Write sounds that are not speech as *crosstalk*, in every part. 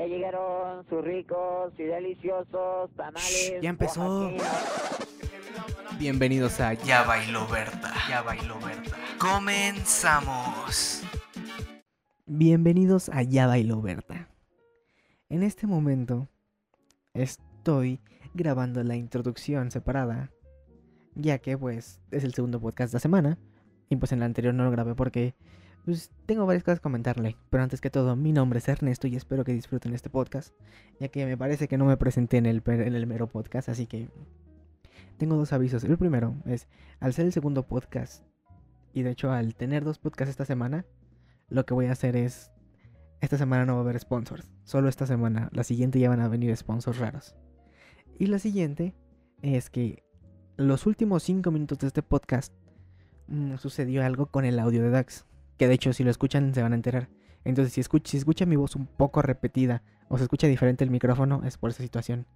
Ya llegaron sus ricos y deliciosos tamales. Ya empezó. oaxaqueños. Bienvenidos a Ya Bailó Berta. Ya Bailó Berta. Comenzamos. Bienvenidos a Ya Bailó Berta. En este momento estoy grabando la introducción separada, ya que pues es el segundo podcast de la semana. Y pues en la anterior no lo grabé porque pues tengo varias cosas que comentarle. Pero antes que todo, mi nombre es Ernesto y espero que disfruten este podcast, ya que me parece que no me presenté en el, en el mero podcast, así que tengo dos avisos. El primero es, al ser el segundo podcast, y de hecho al tener dos podcasts esta semana, lo que voy a hacer es, esta semana no va a haber sponsors, solo esta semana, la siguiente ya van a venir sponsors raros. Y la siguiente es que los últimos cinco minutos de este podcast mm, sucedió algo con el audio de Dax, que de hecho si lo escuchan se van a enterar. Entonces si, escuch- si escuchan mi voz un poco repetida o se escucha diferente el micrófono es por esa situación.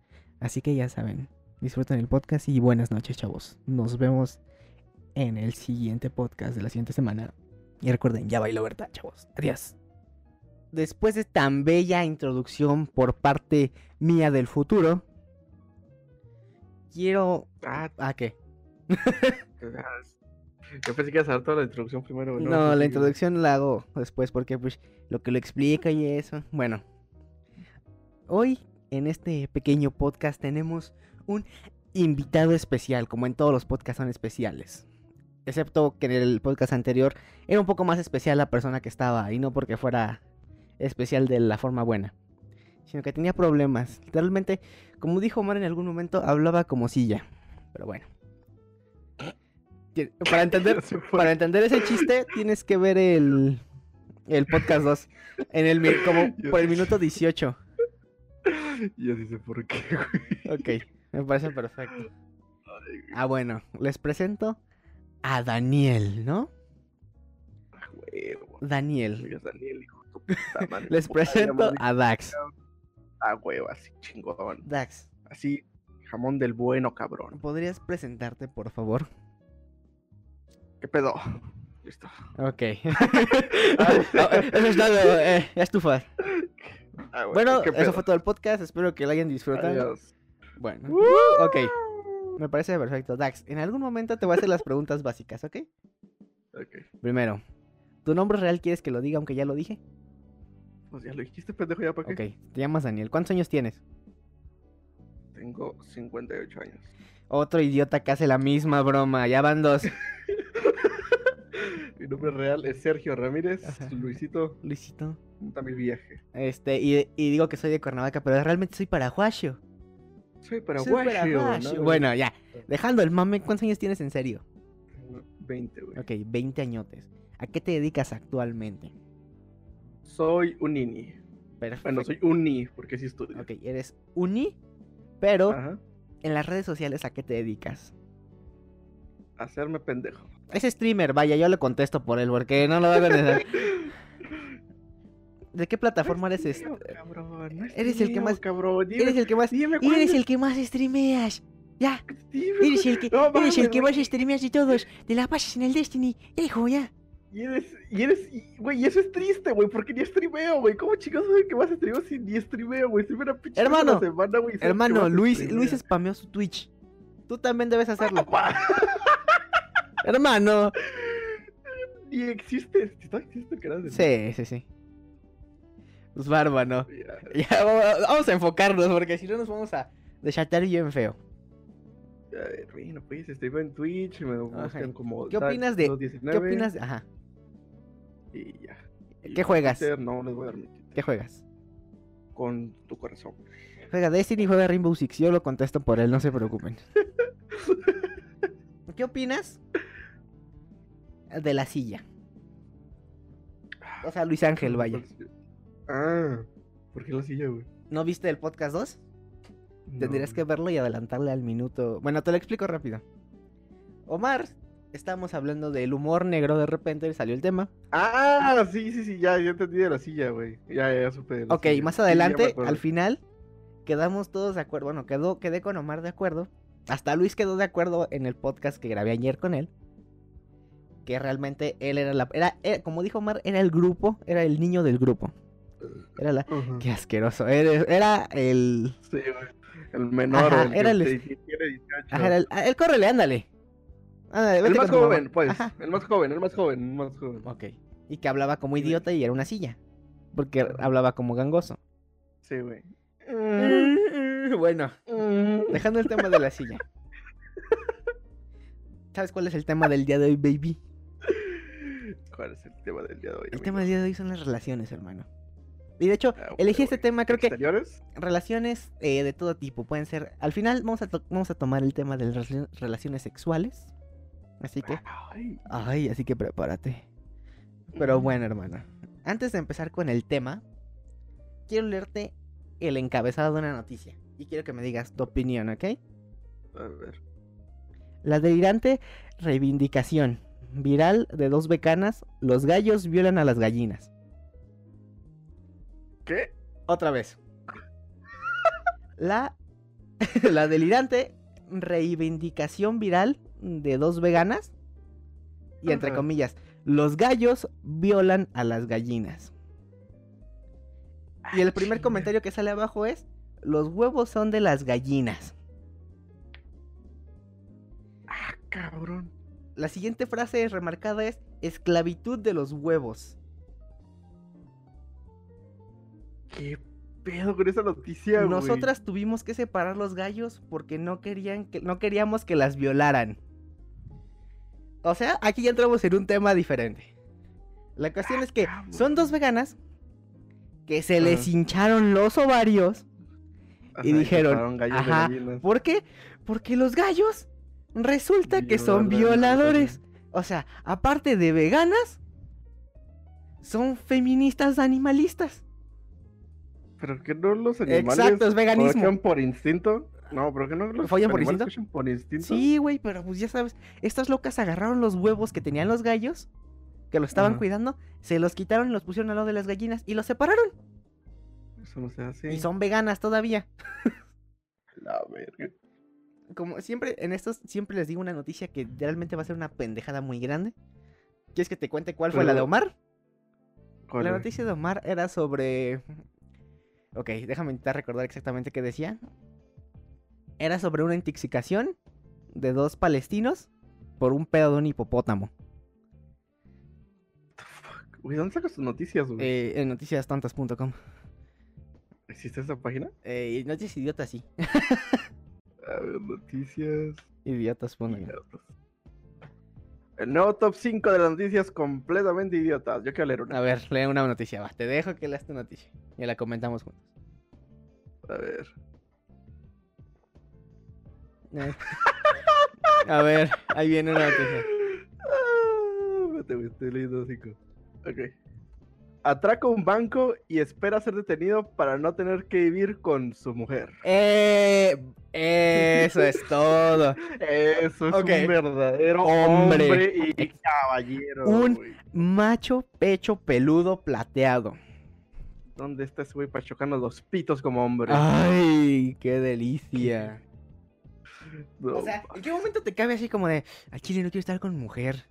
Así que ya saben, disfruten el podcast y buenas noches, chavos. Nos vemos en el siguiente podcast de la siguiente semana. Y recuerden, ya bailó, ¿verdad, chavos? Adiós. Después de tan bella introducción por parte mía del futuro, quiero... Ah, ¿A qué? Yo pensé que ibas a dar toda la introducción primero. No, pues la introducción la hago después porque pues lo que lo explica y eso. Bueno, hoy en este pequeño podcast tenemos un invitado especial, como en todos los podcasts son especiales. Excepto que en el podcast anterior era un poco más especial la persona que estaba ahí, no porque fuera especial de la forma buena, sino que tenía problemas. Literalmente, como dijo Omar en algún momento, hablaba como silla. Pero bueno. Para entender, *laughs* para entender ese chiste, tienes que ver el, el podcast 2. En el, como *laughs* por el minuto 18. Yo sí sé por qué, güey. Ok, me parece perfecto. Ah, bueno, les presento a Daniel, ¿no? ah. Daniel. Digas, Daniel, hijo de tu puta madre. *laughs* Les Puta presento a Dax. Ah, huevo, así chingón. Dax, Así, jamón del bueno, cabrón. ¿podrías presentarte, por favor? ¿Qué pedo? Listo. Ok. *laughs* Ah, Eso es todo, eh, ya estufas. Ah, Bueno, ¿qué eso fue todo el podcast. Espero que lo hayan disfrutado. Adiós. Bueno, ok. Me parece perfecto. Dax, en algún momento te voy a hacer las preguntas básicas, ¿ok? Ok. Primero, ¿tu nombre real quieres que lo diga aunque ya lo dije? Pues ya lo dijiste, pendejo, ya para Ok, qué. te llamas Daniel. ¿Cuántos años tienes? Tengo 58 años. Otro idiota que hace la misma broma. Ya van dos. *laughs* Mi nombre real es Sergio Ramírez. Ajá. Luisito, Luisito. mi viaje. Este, y, y digo que soy de Cuernavaca, pero realmente soy paraguayo. Soy Soy paraguayo. paraguayo. ¿no? Bueno, ya. Dejando el mame, ¿cuántos años tienes en serio? Tengo 20, güey. Ok, 20 añotes. ¿A qué te dedicas actualmente? Soy un nini. Perfecto. Bueno, soy un ni, porque sí estudio. Ok, eres uni, pero Ajá. en las redes sociales, ¿a qué te dedicas? Hacerme pendejo. Es streamer, vaya, yo le contesto por él, porque no lo hago *laughs* necesario. ¿De qué plataforma eres este? Mío, cabrón, no es Eres el que más- Cabrón, dime, Eres el que más. dime Eres el que más streameas. Ya, dime, eres el que, No eres el que más streameas de todos. Te la pasas en el Destiny. Ya, hijo, ya. Y eres, y eres, y- güey, y eso es triste, güey, porque ni streameo, güey. ¿Cómo chingados soy el que más streameo si ni streameo, güey? Streameo una pinche a Hermano, semana, güey, Hermano, Luis. Luis spameó su Twitch. Tú también debes hacerlo. Hermano. Ni existe. ¿Sí todavía existe el canal de Sí, sí, sí. Pues bárbaro. Ya, Ya, vamos- a enfocarnos, porque si no nos vamos a deschatar bien feo. ya, bueno, pues, streameo en Twitch, me buscan como... ¿Qué opinas de- 219, ¿Qué opinas? de- Ajá. Y ya. Y ¿Qué juegas? Twitter, no les voy a dar mi. ¿Qué juegas? Con tu corazón. Juega Destiny, juega Rainbow Six. Yo lo contesto por él, no se preocupen. *laughs* ¿Qué opinas de la silla? O sea, Luis Ángel, vaya. Ah, ¿por qué la silla, güey? ¿No viste el podcast 2? Tendrías que verlo y adelantarle al minuto. Bueno, te lo explico rápido. Omar, estamos hablando del humor negro de repente, salió el tema. Ah, sí, sí, sí, ya, ya entendí de la silla, güey. Ya, ya, ya supe de la Ok, silla. más adelante, al final, quedamos todos de acuerdo. Bueno, quedó, quedé con Omar de acuerdo. Hasta Luis quedó de acuerdo en el podcast que grabé ayer con él. Que realmente él era la. Era, era- como dijo Omar, era el grupo, era el niño del grupo. Era la... Qué asqueroso. Era, era el... Sí. El menor, Ajá, el era el- te- que tiene 18. Ajá, era el... ah, el córrele, ándale. Ándale, El más joven, pues. Ajá. El más joven, el más joven, el más joven. Ok. Y que hablaba como idiota y era una silla. Porque hablaba como gangoso. Sí, güey. Bueno, dejando el tema de la silla. *laughs* ¿Sabes cuál es el tema del día de hoy, baby? ¿Cuál es el tema del día de hoy? El amigo? tema del día de hoy son las relaciones, hermano. Y de hecho, Ah, elegí este tema, creo que ¿Exteriores? relaciones eh, de todo tipo. Pueden ser. Al final vamos a, vamos a tomar el tema de las relaci- relaciones sexuales. Así que. Ay. Ay, así que prepárate. Pero bueno, hermano. Antes de empezar con el tema, quiero leerte el encabezado de una noticia. Y quiero que me digas tu opinión, ¿ok? A ver. La delirante reivindicación viral de dos becanas, los gallos violan a las gallinas. ¿Qué? Otra vez. La, *laughs* la delirante reivindicación viral de dos veganas. Y entre comillas, los gallos violan a las gallinas. Y el primer comentario que sale abajo es, los huevos son de las gallinas. Ah, cabrón. La siguiente frase remarcada es, esclavitud de los huevos. ¿Qué pedo con esa noticia, güey? Nosotras tuvimos que separar los gallos porque no querían que no queríamos que las violaran. O sea, aquí ya entramos en un tema diferente. La cuestión es que cabrón. son dos veganas que se les Ajá. hincharon los ovarios. Ajá, y dijeron, ajá. ¿Por qué? Porque los gallos resulta que son violadores. O sea, aparte de veganas, son feministas animalistas. Pero que no los animales. Exacto, es veganismo. por instinto. No, pero que no los ¿Follan por instinto? por instinto. Sí, güey, pero pues ya sabes, estas locas agarraron los huevos que tenían los gallos, que los estaban Ajá. cuidando, se los quitaron y los pusieron al lado de las gallinas y los separaron. Eso no se hace. Y son veganas todavía. La verga. Como siempre, en estos, siempre les digo una noticia que realmente va a ser una pendejada muy grande. ¿Quieres que te cuente cuál fue la de Omar? ¿Cuál, La noticia de Omar era sobre... Ok, déjame intentar recordar exactamente qué decía. Era sobre una intoxicación de dos palestinos por un pedo de un hipopótamo. Güey, ¿dónde sacas tus noticias, güey? Eh, en noticiastontas.com. ¿Existe esa página? Eh, noticias idiotas, sí. *laughs* A ver, noticias. Idiotas. El nuevo top 5 de las noticias completamente idiotas. Yo quiero leer una. A ver, lee una noticia, va. Te dejo que leas tu noticia. Y la comentamos juntos. A ver. Eh. A ver, ahí viene una noticia. *laughs* Ah, espérate, güey, estoy leyendo cinco. Ok. Atraca un banco y espera ser detenido para no tener que vivir con su mujer. Eh, eso es todo. Eso es un verdadero Hombre. hombre, y caballero. Un-. Macho pecho peludo plateado. ¿Dónde está ese güey para chocarnos los pitos como hombre? Ay, qué delicia. No, O sea, ¿en qué momento te cabe así como de, al chile no quiero estar con mujer?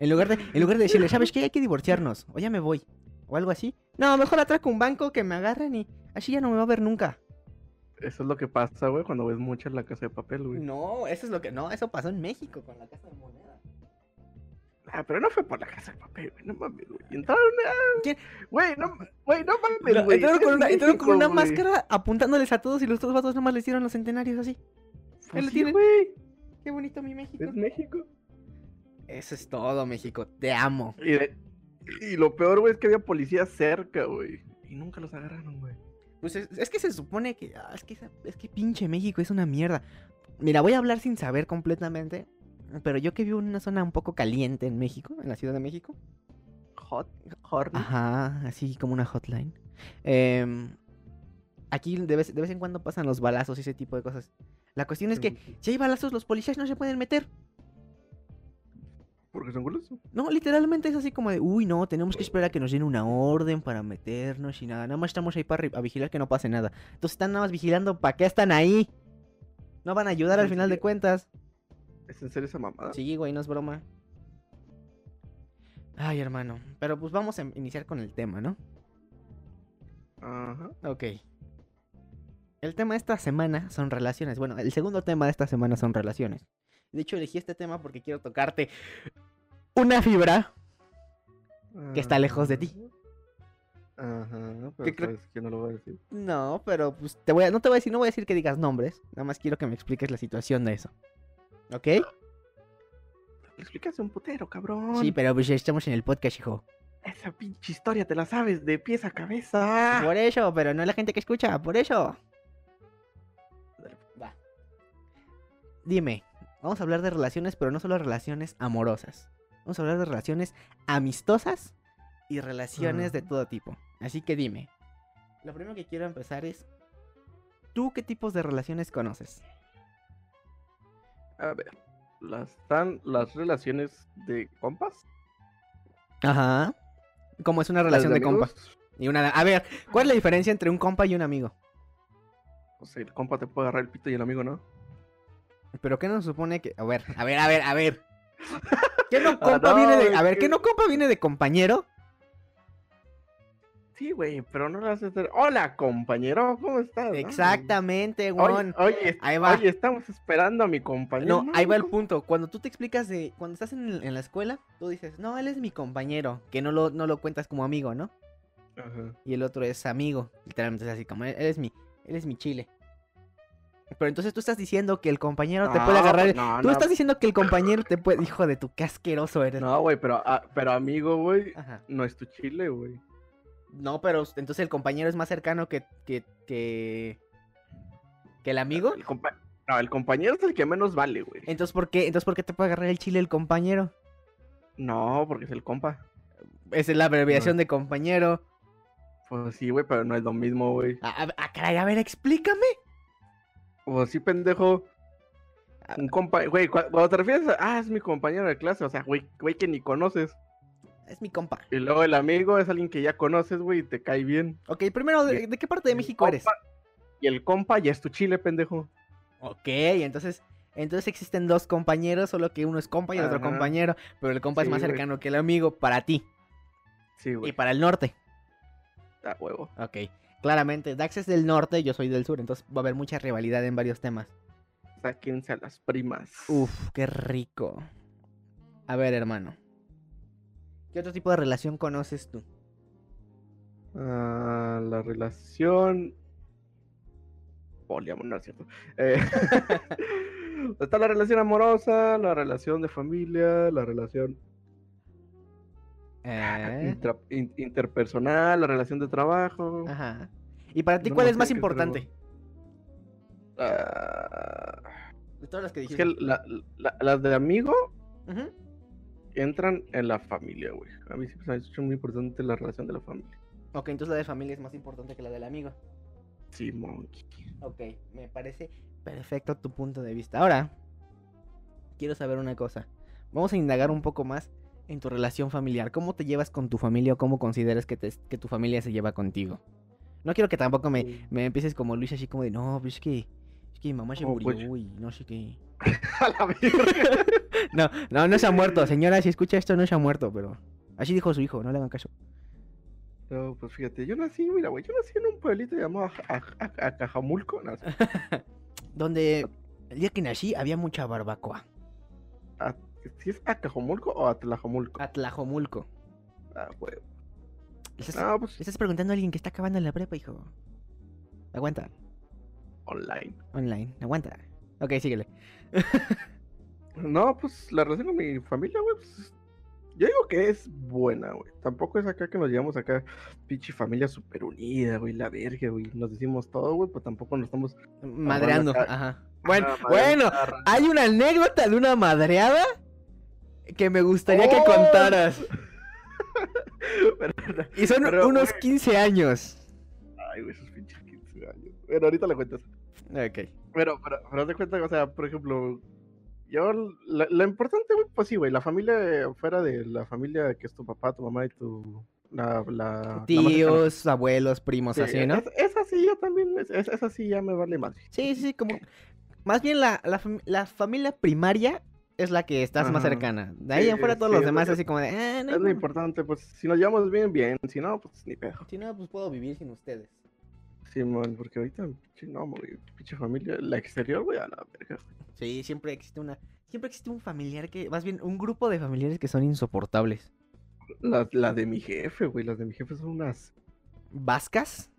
En lugar de, en lugar de decirle, ¿sabes qué? Hay que divorciarnos. O ya me voy. O algo así. No, mejor atraco un banco que me agarren y así ya no me va a ver nunca. Eso es lo que pasa, güey, cuando ves mucho en la casa de papel, güey. No, eso es lo que. No, eso pasó en México con la casa de moneda. Ah, pero no fue por la casa de papel, güey, no mames, güey. Entraron. Güey, no, güey, no mames, güey. entraron, con una, entraron con México, una güey. máscara apuntándoles a todos y los dos vatos nomás les dieron los centenarios así. Pues sí, tienen. güey, Qué bonito mi México. es México. Eso es todo, México. Te amo. Y, de- y lo peor, güey, es que había policías cerca, güey. Y nunca los agarraron, güey. Pues es, es que se supone que. ah, es, que esa- es que pinche México es una mierda. Mira, voy a hablar sin saber completamente. Pero yo que vivo en una zona un poco caliente en México, en la Ciudad de México. Hot, horny. Ajá, así como una hotline. Em, aquí de vez, de vez en cuando pasan los balazos y ese tipo de cosas. La cuestión es que si hay balazos, los policías no se pueden meter. Porque son culos. No, literalmente es así como de, uy, no, tenemos que esperar a que nos den una orden para meternos y nada. Nada más estamos ahí para a vigilar que no pase nada. Entonces están nada más vigilando, ¿para qué están ahí? No van a ayudar al ¿En final de cuentas. ¿Es en serio esa mamada? Sí, güey, no es broma. Ay, hermano. Pero pues vamos a iniciar con el tema, ¿no? Ajá. Ok. El tema de esta semana son relaciones. Bueno, el segundo tema de esta semana son relaciones. De hecho, elegí este tema porque quiero tocarte una fibra que está lejos de ti. Ajá, pero ¿Qué cre- sabes que no lo voy a decir. No, pero pues te voy a, no te voy a decir, no voy a decir que digas nombres. Nada más quiero que me expliques la situación de eso. ¿Ok? Le explicas un putero, cabrón. Sí, pero pues ya estamos en el podcast, hijo. Esa pinche historia te la sabes de pies a cabeza. Por eso, pero no la gente que escucha, por eso. Va. Dime, vamos a hablar de relaciones, pero no solo relaciones amorosas. Vamos a hablar de relaciones amistosas y relaciones de todo tipo. Así que dime, lo primero que quiero empezar es, ¿tú qué tipos de relaciones conoces? A ver, las están las relaciones de compas. Ajá. Como es una relación de, compa. amigos. Y una de- A ver, ¿cuál es la diferencia entre un compa y un amigo? O sea, el compa te puede agarrar el pito y el amigo no. Pero ¿qué nos supone que.? A ver, a ver, a ver, a ver. *laughs* ¿Qué no Ah, compa no, viene de. A ver, que- ¿qué no compa viene de compañero? Sí, güey, pero no lo haces. hacer. Hola, compañero, ¿cómo estás? Exactamente, Oye, weón. oye, Ahí va. oye, estamos esperando a mi compañero. No, ahí va el punto. Cuando tú te explicas de. Cuando estás en, en la escuela, tú dices, no, él es mi compañero. Que no lo, no lo cuentas como amigo, ¿no? Ajá. Y el otro es amigo. Literalmente es así como, él, él es mi. Él es mi chile. Pero entonces tú estás diciendo que el compañero te puede agarrar. pues no, Tú no. estás diciendo que el compañero te puede. Hijo de tu, qué asqueroso eres. No, güey, pero, ah, pero amigo, güey, no es tu chile, güey. No, pero entonces el compañero es más cercano que. que. que. que el amigo. El compa- No, el compañero es el que menos vale, güey. Entonces, ¿por qué? Entonces, ¿por qué te puede agarrar el chile el compañero? No, porque es el compa. Esa es la abreviación de compañero. Pues sí, güey, pero no es lo mismo, güey. Ah, caray, a ver, explícame. Pues sí, pendejo. Ah. Un compa, güey, cu- cuando te refieres a, ah, es mi compañero de clase, o sea, güey, güey que ni conoces. Es mi compa. Y luego el amigo es alguien que ya conoces, güey, y te cae bien. Ok, primero, ¿de, qué parte de México eres? Y el compa ya es tu chile, pendejo. Ok, entonces, entonces existen dos compañeros, solo que uno es compa y el otro compañero, pero el compa es más güey. cercano que el amigo para ti Sí, y güey. para el norte. A huevo. Ok, claramente, Dax es del norte, yo soy del sur, entonces va a haber mucha rivalidad en varios temas. Sáquense a las primas. Uf, qué rico. A ver, hermano. ¿Qué otro tipo de relación conoces tú? Ah, la relación. Poliamor, no es cierto. Eh, *laughs* Está la relación amorosa, la relación de familia, la relación Eh, intra- in- interpersonal, la relación de trabajo. Ajá. ¿Y para ti No, cuál es más es importante? Ah, De todas las que es dijiste. que la- la- las de amigo entran en la familia, güey. A mí siempre se me ha muy importante la relación de la familia. Ok, entonces la de familia es más importante que la del amigo. Sí, monkey. Ok, me parece perfecto tu punto de vista. Ahora, quiero saber una cosa. Vamos a indagar un poco más en tu relación familiar. ¿Cómo te llevas con tu familia o cómo consideras que, te- que tu familia se lleva contigo? No quiero que tampoco me, me empieces como Luis así como de, no, pues es que, es que mi mamá se Oh, murió pues. y no sé qué. *laughs* A la. *laughs* No, no, no se ha muerto. Señora, si escucha esto, no se ha muerto, pero... Así dijo su hijo, no le hagan caso. No, pues fíjate, yo nací, mira, güey, yo nací en un pueblito llamado Acajamulco. No, *laughs* Donde el día que nací había mucha barbacoa. a- ¿Sí es Acajamulco o Atlajamulco? Atlajomulco. Ah. Le estás, le pues estás preguntando a alguien que está acabando en la prepa, hijo. Aguanta. online. Online. Aguanta. Ok, síguele. *laughs* No, pues la relación con mi familia, güey, pues yo digo que es buena, güey. Tampoco es acá que nos llevamos acá, pinche familia súper unida, güey, la verga, güey. Nos decimos todo, güey, pues tampoco nos estamos... Madreando. Ajá. Bueno, Ah, bueno, ah, hay una anécdota de una madreada que me gustaría que ¡Oh! contaras. *laughs* pero- Y son Pero, unos güey. 15 años. Ay, güey, esos pinches 15 años. Bueno, ahorita le cuentas. Ok. Pero, pero, pero de cuenta, o sea, por ejemplo, yo, la, la importante, güey, pues sí, güey, la familia, fuera de la familia que es tu papá, tu mamá y tu, la, la, la. Tíos, abuelos, primos, Sí, así, ¿no? es- esa sí, yo también, es- es- esa sí ya me vale madre. Sí, sí, como... Más bien la, la, la familia primaria es la que estás más cercana. De ahí Sí, en fuera todos sí, los demás así como de, "Ah, no Es lo pedo". importante, pues si nos llevamos bien, bien. Si no, pues ni pedo. Si no, pues puedo vivir sin ustedes. Simón, porque ahorita, no, güey, pinche familia, la exterior, güey, a la verga. Sí, siempre existe una, siempre existe un familiar que, más bien un grupo de familiares que son insoportables. La, la de mi jefe, güey, las de mi jefe son unas, ¿Vascas?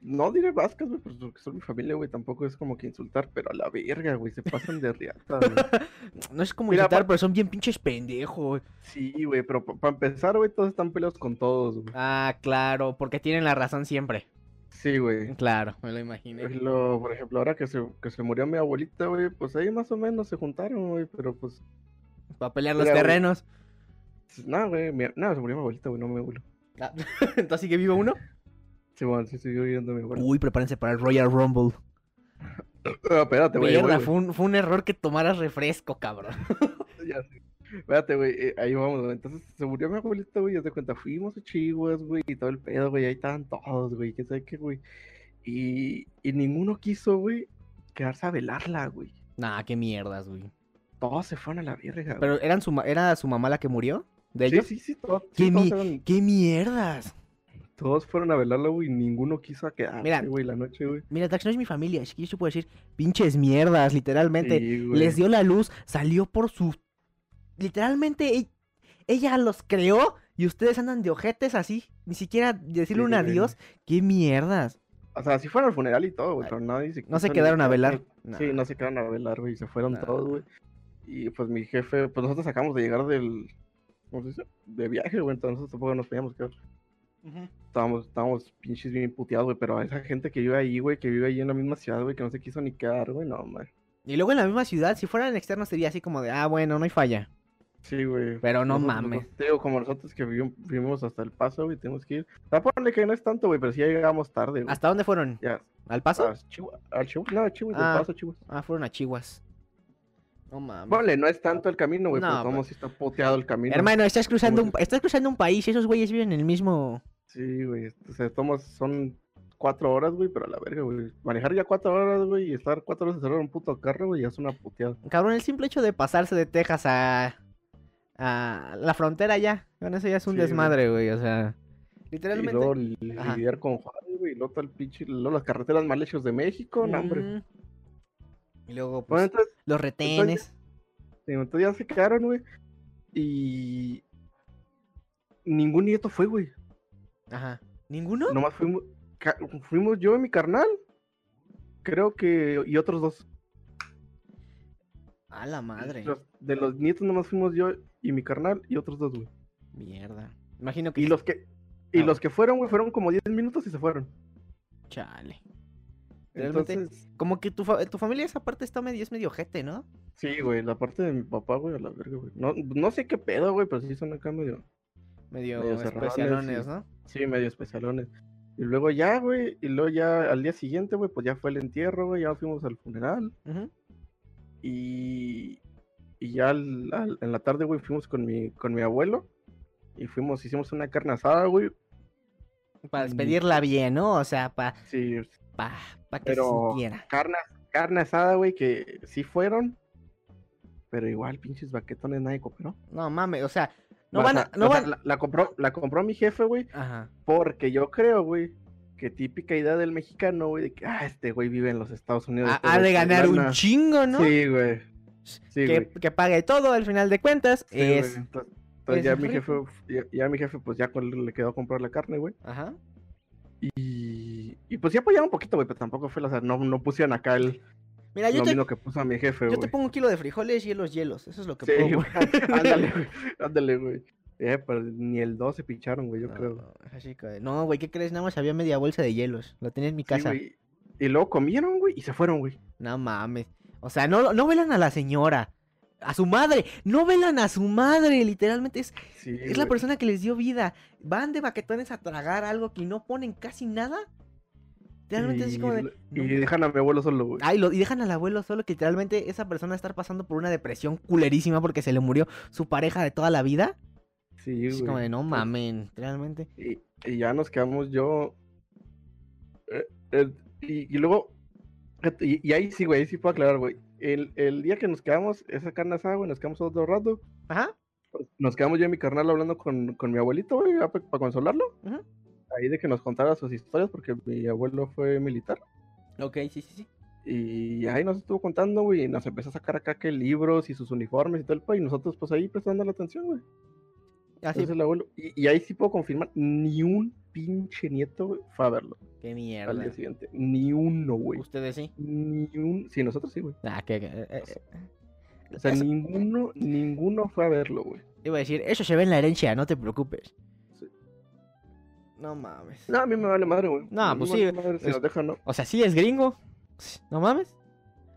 No diré vascas, güey, pues porque son mi familia, güey, tampoco es como que insultar, pero a la verga, güey, se pasan de riata, güey. *laughs* No es como Mira, insultar, pa- pero son bien pinches pendejos. Sí, güey, pero para empezar, güey, todos están peleados con todos, güey. Ah, claro, porque tienen la razón siempre. Sí, güey. Claro, me lo imaginé. Lo- por ejemplo, ahora que se, que se murió mi abuelita, güey, pues ahí más o menos se juntaron, güey, pero pues, Para pelear los Mira, güey. terrenos. nada, güey, nada, se murió mi abuelita, güey, no mi abuelo. Ah, *laughs* Entonces sigue vivo uno. Sí, bueno, sí siguió viviendo mi abuelo. Uy, prepárense para el Royal Rumble. *laughs* Ah, espérate, güey. Mierda, fue un, fue un error que tomaras refresco, cabrón. *laughs* Ya sé. Espérate, güey, eh, ahí vamos, güey. Entonces se murió mi abuelita, güey, ya te cuenta, fuimos a Chihuas, güey, y todo el pedo, güey, ahí estaban todos, güey, qué sabe qué, güey. Y, y ninguno quiso, güey, quedarse a velarla, güey. Nah, qué mierdas, güey. Todos se fueron a la verga. Pero eran su era su mamá la que murió de Sí, ellos. sí, sí, todos, ¿Qué sí, todos, mi- ¡Qué mierdas! Todos fueron a velarla, güey, y ninguno quiso Mira. quedarse, güey, la noche, güey. Mira, Tax no es mi familia, es que yo se puedo decir pinches mierdas, literalmente. Sí. Les dio la luz, salió por su. Literalmente e- ella los creó y ustedes andan de ojetes así. Ni siquiera decirle Sí, un adiós. ¡Qué mierdas! O sea, sí fueron al funeral y todo, güey, pero nadie se No se quedaron a quedar, velar. Sí, no se quedaron a velar, güey, se fueron todos, güey. Y pues mi jefe, pues nosotros acabamos de llegar del, ¿cómo se dice? De viaje, güey, entonces nosotros tampoco nos podíamos quedar. Estábamos, estábamos pinches bien puteados, güey, pero a esa gente que vive ahí, güey, que vive ahí en la misma ciudad, güey, que no se quiso ni quedar, güey, no, man. Y luego en la misma ciudad, si fueran externos sería así como de, ah, bueno, no hay falla. Sí, güey. Pero no Nosotros- mames. nosotros, te digo, como nosotros que vivimos, vivimos hasta el paso, güey, tenemos que ir. O sea, ponle que no es tanto, güey, pero sí ya llegamos tarde, güey. ¿Hasta dónde fueron? Ya. ¿Al paso? A Chihuahua, a Chihuahua, no, a Chihuahua, Ah. del paso, Chihuahua. Ah, fueron a Chihuas. No mames. Ponle, no es tanto el camino, güey, No, pero como si está puteado el camino. Hermano, estás cruzando, un, estás cruzando un país y esos güeyes viven en el mismo... Sí, güey. O sea, tomos, son cuatro horas, güey, pero a la verga, güey. Manejar ya cuatro horas, güey, y estar cuatro horas encerrado en un puto carro, güey, ya es una puteada. Cabrón, el simple hecho de pasarse de Texas a... a la frontera ya. Eso ya es un Sí, desmadre, güey. O sea, Y literalmente... luego li- Ajá. lidiar con Juárez, güey, y luego el pinche, luego las carreteras mal hechas de México, no, hombre. Mm. Y luego, pues, Bueno, entonces, los retenes. entonces ya se quedaron, güey, y ningún nieto fue, güey. Ajá. ¿Ninguno? Nomás fuimos, fuimos yo y mi carnal, creo que, y otros dos. A la madre. Los- de los nietos nomás fuimos yo y mi carnal y otros dos, güey. Mierda. Imagino que... Y los que, y Ah, los que fueron, güey, fueron como 10 minutos y se fueron. Chale. Realmente- Entonces, Como que tu, fa- tu familia esa parte está medio, es medio ojete, ¿no? sí, güey, la parte de mi papá, güey, a la verga, güey. No, no sé qué pedo, güey, pero sí son acá medio, Medio, especialones, sí. ¿no? sí, medio especialones. Y luego ya, güey, y luego ya al día siguiente, güey, pues ya fue el entierro, güey, ya fuimos al funeral. Y, y ya al- al- en la tarde, güey, fuimos con mi, con mi abuelo. Y fuimos, hicimos una carne asada, güey. Para despedirla bien, ¿no? O sea, para Sí, pa, pa que Pero- sintiera. carne, carne asada, güey, que sí fueron. Pero igual, pinches baquetones, nadie cooperó. No mames, o sea, no van a. No o sea, van... la, la compró, la compró mi jefe, güey, Ajá. porque yo creo, güey, que típica idea del mexicano, güey, de que, ah, este güey vive en los Estados Unidos. Ha, güey de ganar un lana". chingo, ¿no? Sí, güey. Sí, que, que pague todo al final de cuentas. Sí, güey. es. Entonces, entonces es ya mi jefe, ya, ya mi jefe, pues ya le quedó comprar la carne, güey. Ajá. Y, y pues sí apoyaron un poquito, güey, pero tampoco fue, o sea, no, no pusieron acá el, Mira, yo lo te, mismo que puso a mi jefe, yo te pongo un kilo de frijoles, hielos, hielos. Eso es lo que Sí, pongo. *laughs* ándale, güey, ándale, güey. Eh, pero ni el 2 se picharon, güey, yo No, creo. así que- no, güey, ¿qué crees? Nada más había media bolsa de hielos. Lo tenía en mi casa. Y luego comieron, güey, y se fueron, güey. No mames. O sea, no, no velan a la señora. A su madre. No velan a su madre. Literalmente es, Sí, es la persona que les dio vida. Van de baquetones a tragar algo que no ponen casi nada. Así como de. Y- no Y dejan a mi abuelo solo, güey. Ay, lo, y dejan al abuelo solo que literalmente esa persona estar pasando por una depresión culerísima porque se le murió su pareja de toda la vida. Sí, como güey. de no mamen, realmente. Y, y ya nos quedamos yo. eh, eh, y, y luego Y, y ahí sí, güey, ahí sí puedo aclarar, güey. El, el día que nos quedamos, esa carne asada, güey, nos quedamos otro rato. Ajá. Nos quedamos yo y mi carnal hablando con, con mi abuelito, güey, para consolarlo. Ujú. Ahí de que nos contara sus historias, porque mi abuelo fue militar. Ok, sí, sí, sí. Y ahí nos estuvo contando, güey, y nos empezó a sacar acá que libros y sus uniformes y todo el país. Y nosotros, pues ahí prestando la atención, güey. Así, Entonces el abuelo. Y, y ahí sí puedo confirmar, ni un pinche nieto, güey, fue a verlo qué al mierda. día siguiente. Ni uno, güey. Ustedes sí. Ni un. Sí, nosotros sí, güey. Ah, que. que- eh, eh, O sea, eso- ninguno, ninguno fue a verlo, güey. Iba a decir, eso se ve en la herencia, no te preocupes. No mames. No, a mí me vale madre, güey. No, pues sí, madre si es- dejan, ¿no? O sea, sí es gringo. No mames.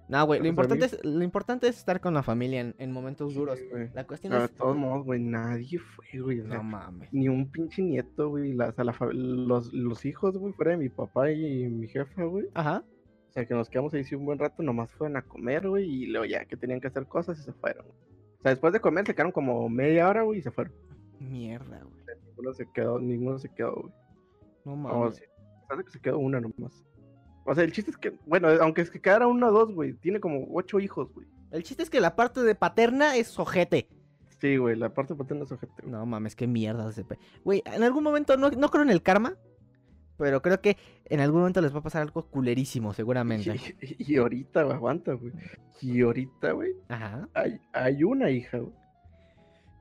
No, güey, lo pues, importante, es, lo importante es estar con la familia en, en momentos duros. Sí. La cuestión Pero de es. todos modos, güey, nadie fue, güey. No mames. ni un pinche nieto, güey. La, la los hijos, güey, fuera de mi papá y mi jefa, güey. Ajá. O sea, que nos quedamos ahí sí un buen rato, nomás fueron a comer, güey, y luego ya que tenían que hacer cosas y se fueron. O sea, después de comer se quedaron como media hora, güey, y se fueron. Mierda, güey. Ninguno se quedó, ninguno se quedó, güey. No No, mames. parece que se quedó una nomás. O sea, el chiste es que, bueno, aunque es que quedara uno o dos, güey, tiene como ocho hijos, güey. El chiste es que la parte de paterna es ojete. Sí, güey, la parte paterna es ojete, güey. No mames, qué mierda ese pe... Güey, en algún momento, no, no creo en el karma, pero creo que en algún momento les va a pasar algo culerísimo, seguramente. *laughs* Y, y ahorita, aguanta, güey. Y ahorita, güey, Ajá. hay, hay una hija, güey.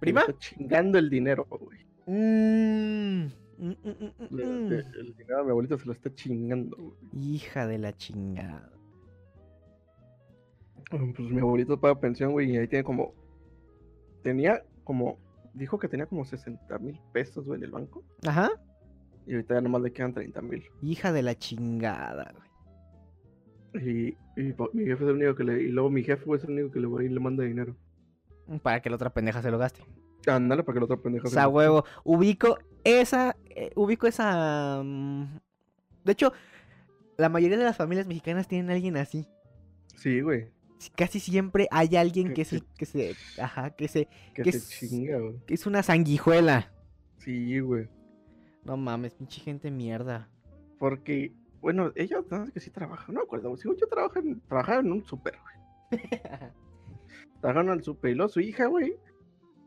¿Prima? Está chingando el dinero, güey. Mm, mm, mm, mm, Le- le- El dinero a mi abuelito se lo está chingando, güey. Hija de la chingada. Pues mi abuelito paga pensión, güey, y ahí tiene como. Tenía como. Dijo que tenía como 60 mil pesos, güey, en el banco. Ajá. Y ahorita ya nomás le quedan 30 mil. Hija de la chingada, güey. Y, y po- mi jefe es el único que le. Y luego mi jefe, es el único que le va y le manda dinero. Para que la otra pendeja se lo gaste. Ándale para que la otra pendeja. O sea, huevo. Ubico esa. eh, ubico esa. mm, De hecho, la mayoría de las familias mexicanas tienen a alguien así. Sí, güey. Casi siempre hay alguien Que- que se, que se, ajá, que se, Que Que se es- chinga, güey. que es una sanguijuela. Sí, güey. No mames, pinche gente mierda. Porque, bueno, ella no, que sí trabaja, no me acuerdo. Si yo trabaja en, trabajaba en un súper, güey. *laughs* Trabajaba en el súper y luego su hija, güey.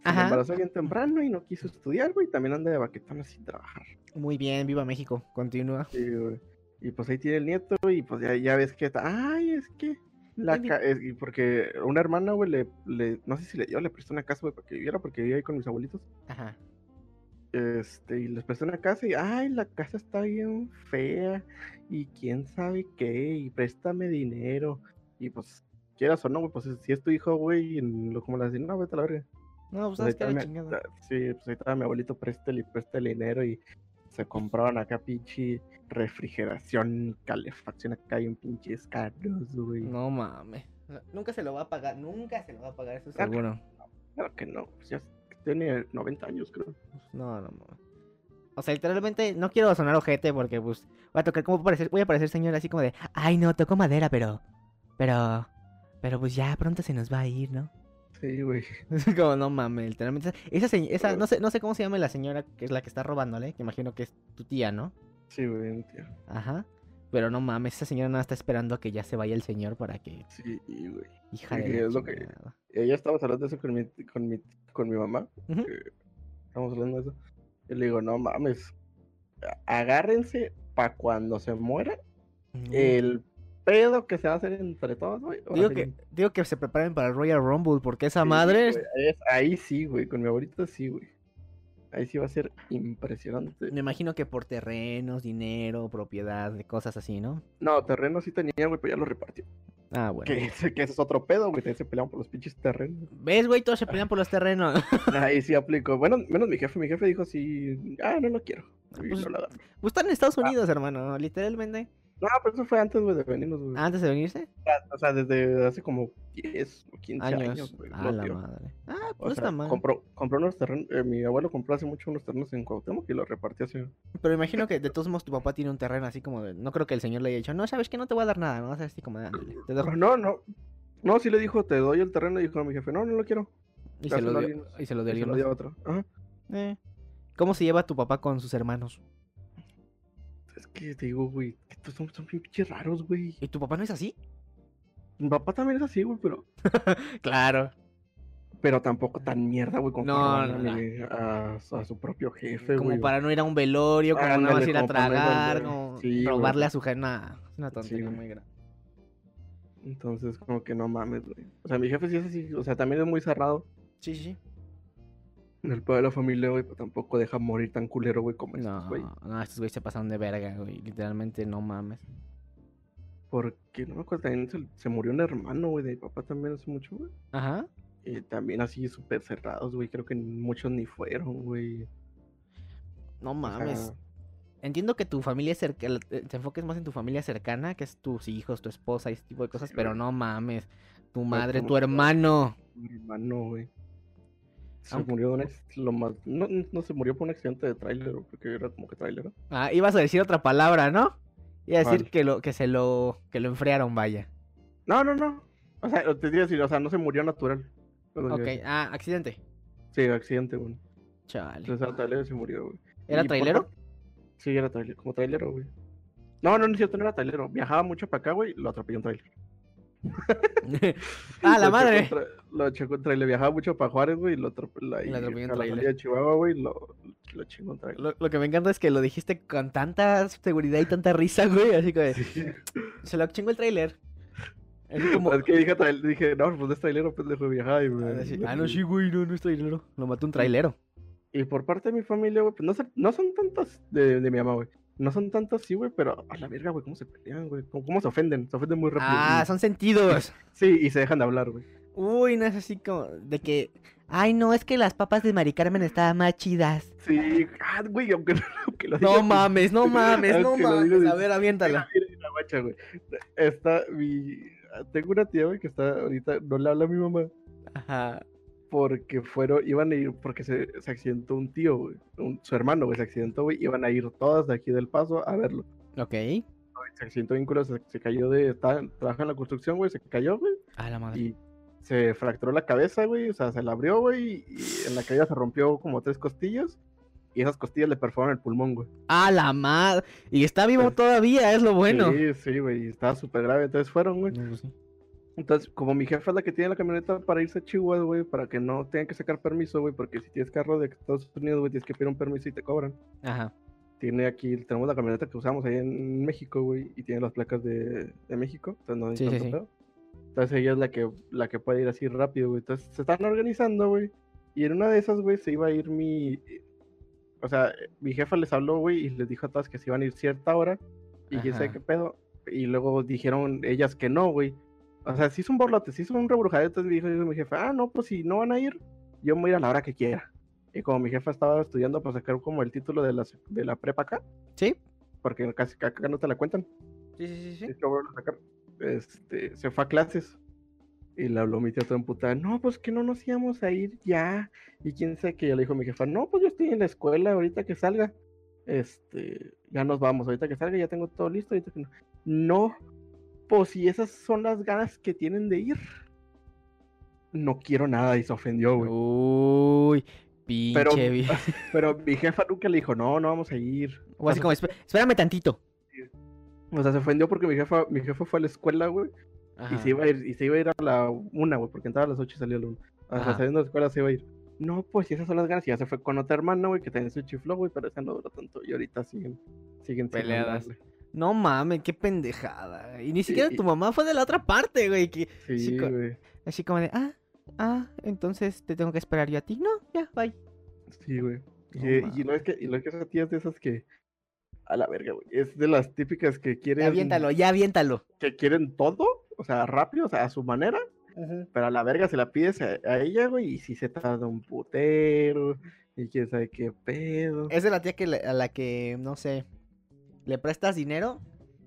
Se embarazó bien temprano y no quiso estudiar, güey. También anda de baquetona sin trabajar. Muy bien, viva México. Continúa. Sí, güey. Y pues ahí tiene el nieto, y pues ya, ya ves que está. Ay, es que. La ca- es- porque una hermana, güey, le, le. No sé si le dio, le prestó una casa, güey, para que viviera, porque vivía ahí con mis abuelitos. Ajá. Este, y les prestó una casa y, ay, la casa está bien fea. Y quién sabe qué, y préstame dinero. Y pues, quieras o no, güey, pues si es tu hijo, güey, y lo como le dicen, no, vete a la verga. No, pues Pues sabes que la chingada. Sí, pues estaba mi abuelito, préstale y préstale dinero y se compraban acá pinche refrigeración calefacción acá y un pinches carros, güey. No mames. Nunca se lo va a pagar, nunca se lo va a pagar, eso es Claro que seguro. Claro que no, pues ya tiene 90 años, creo. No, no mames. O sea, literalmente no quiero sonar ojete porque pues voy a tocar como parecer, voy a parecer señor así como de, ay no, tocó madera, pero pero pero pues ya pronto se nos va a ir, ¿no? Sí, güey. *laughs* como no mames, literalmente esa señ- esa no sé no sé cómo se llama la señora que es la que está robándole, que imagino que es tu tía, ¿no? Sí, güey, tío. Ajá. Pero no mames, esa señora nada está esperando a que ya se vaya el señor para que Sí, güey. hija Sí, de es lo que-. Ella estaba hablando de eso con mi, con mi, con mi mamá. Que Estábamos hablando de eso. Y le digo, no mames. Agárrense para cuando se muera el pedo que se va a hacer entre todos, güey. Digo que, digo que se preparen para el Royal Rumble porque esa Sí, madre es- ahí sí, güey, con mi abuelita sí, güey. Ahí sí va a ser impresionante. Me imagino que por terrenos, dinero, propiedad, de cosas así, ¿no? No, terreno sí tenía, güey, pero ya lo repartió. Ah, bueno. Que, ese- que ese es otro pedo, güey, se peleaban por los pinches terrenos. ¿Ves, güey? Todos se pelean por los terrenos. *laughs* Ahí sí aplicó. Bueno, menos mi jefe, mi jefe dijo sí, ah, no lo quiero. Y pues- no lo agarró. pues están en Estados Unidos, hermano, literalmente. No, pero eso fue antes, güey, de venirnos, güey. Antes de venirse. O sea, desde hace como 10 o 15 años, Años. güey. A lo la madre. Ah, O pues sea, está mal. compró, compró unos terrenos, eh, mi abuelo compró hace mucho unos terrenos en Cuauhtémoc y los repartió así. Pero imagino que de todos modos tu papá tiene un terreno así como de... No creo que el señor le haya dicho, no, sabes que no te voy a dar nada, ¿no? O así como ándale, te dejo. No, no. No, sí le dijo, te doy el terreno y dijo a mi jefe, no, no lo quiero. Y se lo dio, y se lo dio Y se lo dio a otro. Ajá. Eh. ¿Cómo se lleva tu papá con sus hermanos? Es que te digo, güey, que estos son, son bien pinches raros, güey. ¿Y tu papá no es así? Mi papá también es así, güey, pero, *laughs* Claro. pero tampoco tan mierda, güey, como No, no, robarle a, a su propio jefe, Como güey. para no ir a un velorio, como Ándale, ir a como para no ir a tragar, como Sí, güey. robarle a su jefe. Es una tontería muy grande. Entonces, como que no mames, güey. O sea, mi jefe sí es así, o sea, también es muy cerrado. Sí, sí, el pedo de la familia, güey, tampoco deja morir tan culero, güey, como estos, No, güey. no, estos güeyes se pasaron de verga, güey. Literalmente no mames. Porque no me acuerdo, también se, se murió un hermano, güey, de mi papá también hace mucho, güey. Ajá. Y también así súper cerrados, güey. Creo que muchos ni fueron, güey. No O mames. sea, Entiendo que tu familia cercana, te enfoques más en tu familia cercana, que es tus hijos, tu esposa y ese tipo de cosas, Sí, pero güey. no mames. Tu madre, tu hermano. mi hermano, güey. Se Aunque- murió de un ex- lo más, no, no se murió por un accidente de tráiler, porque era como que tráiler, ¿no? Ah, ibas a decir otra palabra, ¿no? Iba a decir que lo, que se lo, que lo enfriaron, vaya. No, no, no. O sea, te diría decir, o sea, no se murió natural. Ok, ah, accidente. Sí, accidente, güey. Chale. Entonces era tráiler y se murió, güey. ¿Era por trailero? Sí, era tráiler, como trailero, güey. No, no, no es cierto, no era trailero. Viajaba mucho para acá, güey, y lo atropelló un trailer. *laughs* ah, la Lo madre. Lo chocó un trailer. Viajaba mucho para Juárez, güey, y lo atropelló. Y la de Chihuahua, güey, lo, lo un trailer. Lo, lo que me encanta es que lo dijiste con tanta seguridad y tanta risa, güey. Así que Sí. *laughs* se lo chingó el trailer. Así como. Es que dije, dije, no, pues es trailero, pendejo, viajaba y me... Ah, sí. Ah, no, sí, güey, no, no es trailero. Lo mató un trailero. Y por parte de mi familia, güey, pues no, son- no son tantas de, de mi mamá, güey. No son tantas, sí, güey, pero a la verga, güey, cómo se pelean, güey. Cómo, cómo se ofenden, se ofenden muy rápido. Ah, son sentidos. *laughs* Sí, y se dejan de hablar, güey. Uy, no es así como de que. Ay, no, es que las papas de Mari Carmen estaban más chidas. Sí, ah, güey, aunque, *laughs* aunque lo No digas- mames, no mames, no mames. A ver, aviéntala. Mira, mira, guacha, güey. Está mi... Tengo una tía, güey, que está ahorita, no le habla a mi mamá, Ajá. Porque fueron, iban a ir, porque se, se accidentó un tío, güey, un- su hermano, güey, se accidentó, güey, iban a ir todas de aquí del Paso a verlo. Ok. Se accidentó bien culo, se, se cayó de, estaba, trabaja en la construcción, güey, se cayó, güey, A la madre. y se fracturó la cabeza, güey, o sea, se la abrió, güey, y en la caída se rompió como tres costillas, y esas costillas le perforaron el pulmón, güey. A la madre. Y está vivo todavía, es lo bueno. Sí, sí, güey, y estaba súper grave, entonces fueron, güey. No, pues sí. Entonces, como mi jefa es la que tiene la camioneta para irse a Chihuahua, güey, para que no tengan que sacar permiso, güey, porque si tienes carro de Estados Unidos, güey, tienes que pedir un permiso y te cobran. Ajá. Tiene aquí, tenemos la camioneta que usamos ahí en México, güey, y tiene las placas de, de México, entonces no hay Sí, tanto sí. pedo. Entonces ella es la que, la que puede ir así rápido, güey. Entonces se están organizando, güey. Y en una de esas, güey, se iba a ir mi... O sea, mi jefa les habló, güey, y les dijo a todas que se iban a ir cierta hora. Y quién sabe qué pedo. Y luego dijeron ellas que no, güey. O sea, sí es un borlote, sí es un rebrujadero. Entonces me dijo dijo mi jefe, ah, no, pues si no van a ir, yo me voy a ir a la hora que quiera. Y como mi jefa estaba estudiando para sacar como el título de la, de la prepa acá, ¿Sí? porque casi acá no te la cuentan, Sí, sí, sí, sí. a este, se fue a clases. Y le habló mi tía toda emputada, no, pues que no nos íbamos a ir ya. Y quién sabe que ya le dijo mi jefa, no, pues yo estoy en la escuela, ahorita que salga. Este, ya nos vamos, ahorita que salga ya tengo todo listo, ahorita que no. No, pues si esas son las ganas que tienen de ir. No quiero nada y se ofendió, güey. Uy, pinche. Pero- *laughs* Pero mi jefa nunca le dijo, no, no vamos a ir. O así como, "Espé- espérame tantito. O sea, se ofendió porque mi jefa, mi jefa fue a la escuela, güey. Y se iba a ir, y se iba a ir a la una, güey, porque entraba a las 8 y salía a la una. O sea, saliendo de la escuela se iba a ir. No, pues si esas son las ganas, y ya se fue con otra hermana, güey, que también se chifló, güey, pero esa no duró tanto. Y ahorita siguen, siguen Peleadas. hablarle. No mames, qué pendejada. Y ni siquiera tu mamá fue de la otra parte, güey. que- Sí, Sí, co- güey. Así como de, ah, ah, entonces te tengo que esperar yo a ti. No, ya, bye. Sí, güey. No Y, y mames. no es que, y lo que esa tía es de esas que. A la verga, güey. Es de las típicas que Ya quieren. aviéntalo, ya aviéntalo. Que quieren todo, o sea, rápido, o sea, a su manera. Pero a la verga se la pides a, a ella, güey, y si se tarda un putero, y quién sabe qué pedo. Es de la tía que a la que, no sé, le prestas dinero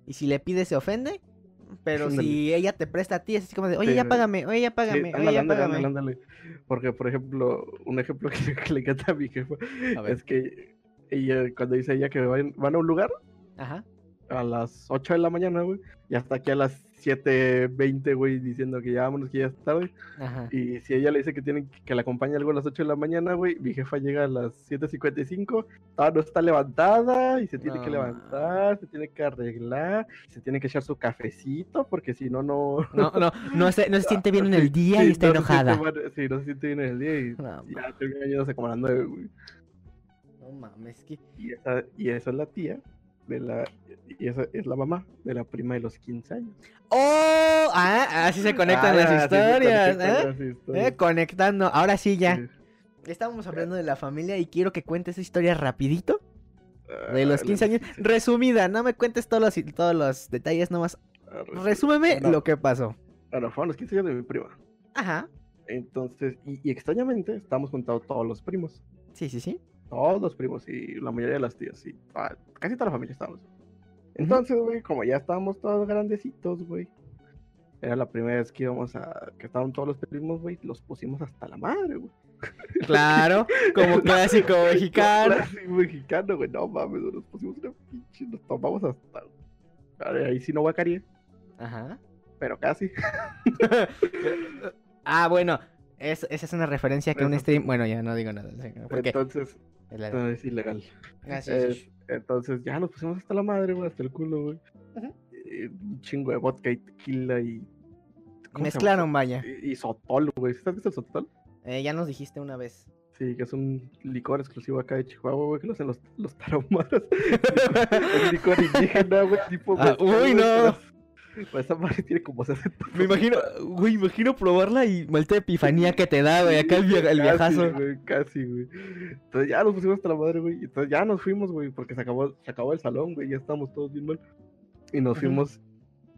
y si le pides se ofende. Pero si ella te presta a ti, es así como de, oye, ya págame, oye, ya Sí, págame, oye, ándale, ya ándale, págame. ándale, ándale. Porque, por ejemplo, un ejemplo *laughs* que, que le encanta a mi jefa A es que ella, cuando dice ella que van, van a un lugar Ajá. a las 8 de la mañana, güey, y hasta aquí a las 7.20, güey, diciendo que ya vámonos, que ya es tarde. Ajá. Y si ella le dice que tienen que la acompañe algo a las 8 de la mañana, güey, mi jefa llega a las 7.55, todavía no está levantada y se tiene que No. levantar, se tiene que arreglar, se tiene que echar su cafecito, porque si no, no... No, no, no se, no se siente bien en el día Sí, y está no siente enojada. mal- sí, no se siente bien en el día y No, ya termina yéndose como a las 9, güey. no mames, que... Y esa, y esa es la tía de la... Y esa es la mamá de la prima de los 15 años. ¡Oh! Ah, así se conectan Ah, las se historias, conectan ¿eh? las historias. ¿eh? Conectando. Ahora sí, ya. Sí. Estábamos hablando de la familia y quiero que cuentes esa historia rapidito. De los Ah, 15 años. Resumida, no me cuentes todos los, todos los detalles, nomás. Ah, Resúmeme No. lo que pasó. Bueno, fueron los 15 años de mi prima. Ajá. Entonces, y, y extrañamente, estábamos juntados todos los primos. Sí, sí, sí. Todos los primos y la mayoría de las tías, y casi toda la familia estábamos. Entonces, güey, como ya estábamos todos grandecitos, güey. Era la primera vez que íbamos a. que estaban todos los primos, güey. Los pusimos hasta la madre, güey. *laughs* Claro, como *laughs* clásico mexicano. Clásico mexicano, güey. No mames, nos pusimos una pinche. Nos tomamos hasta. Ahí sí no guacaría, Ajá. pero casi. *laughs* Ah, bueno. Es- esa es una referencia que un stream. Bueno, ya no digo nada. Porque Entonces, es la- no, es ilegal. Sí. entonces ya nos pusimos hasta la madre, güey, hasta el culo, güey. Ujú. Eh, Un chingo de vodka y tequila y. Mezclaron, vaya. Y, y sotol, güey. ¿Has visto el sotol? Eh, ya nos dijiste una vez. Sí, que es un licor exclusivo acá de Chihuahua, güey, que lo hacen los, los tarahumaras. *laughs* *laughs* es licor indígena, güey, tipo. Ah, uy, no. Esa madre tiene como 60. Me imagino, güey, imagino probarla y malta epifanía que te da, güey, acá el, via- el viajazo. Casi, güey, casi, güey. Entonces ya nos pusimos hasta la madre, güey. y Entonces ya nos fuimos, güey, porque se acabó, se acabó el salón, güey. Ya estábamos todos bien mal. Y nos fuimos.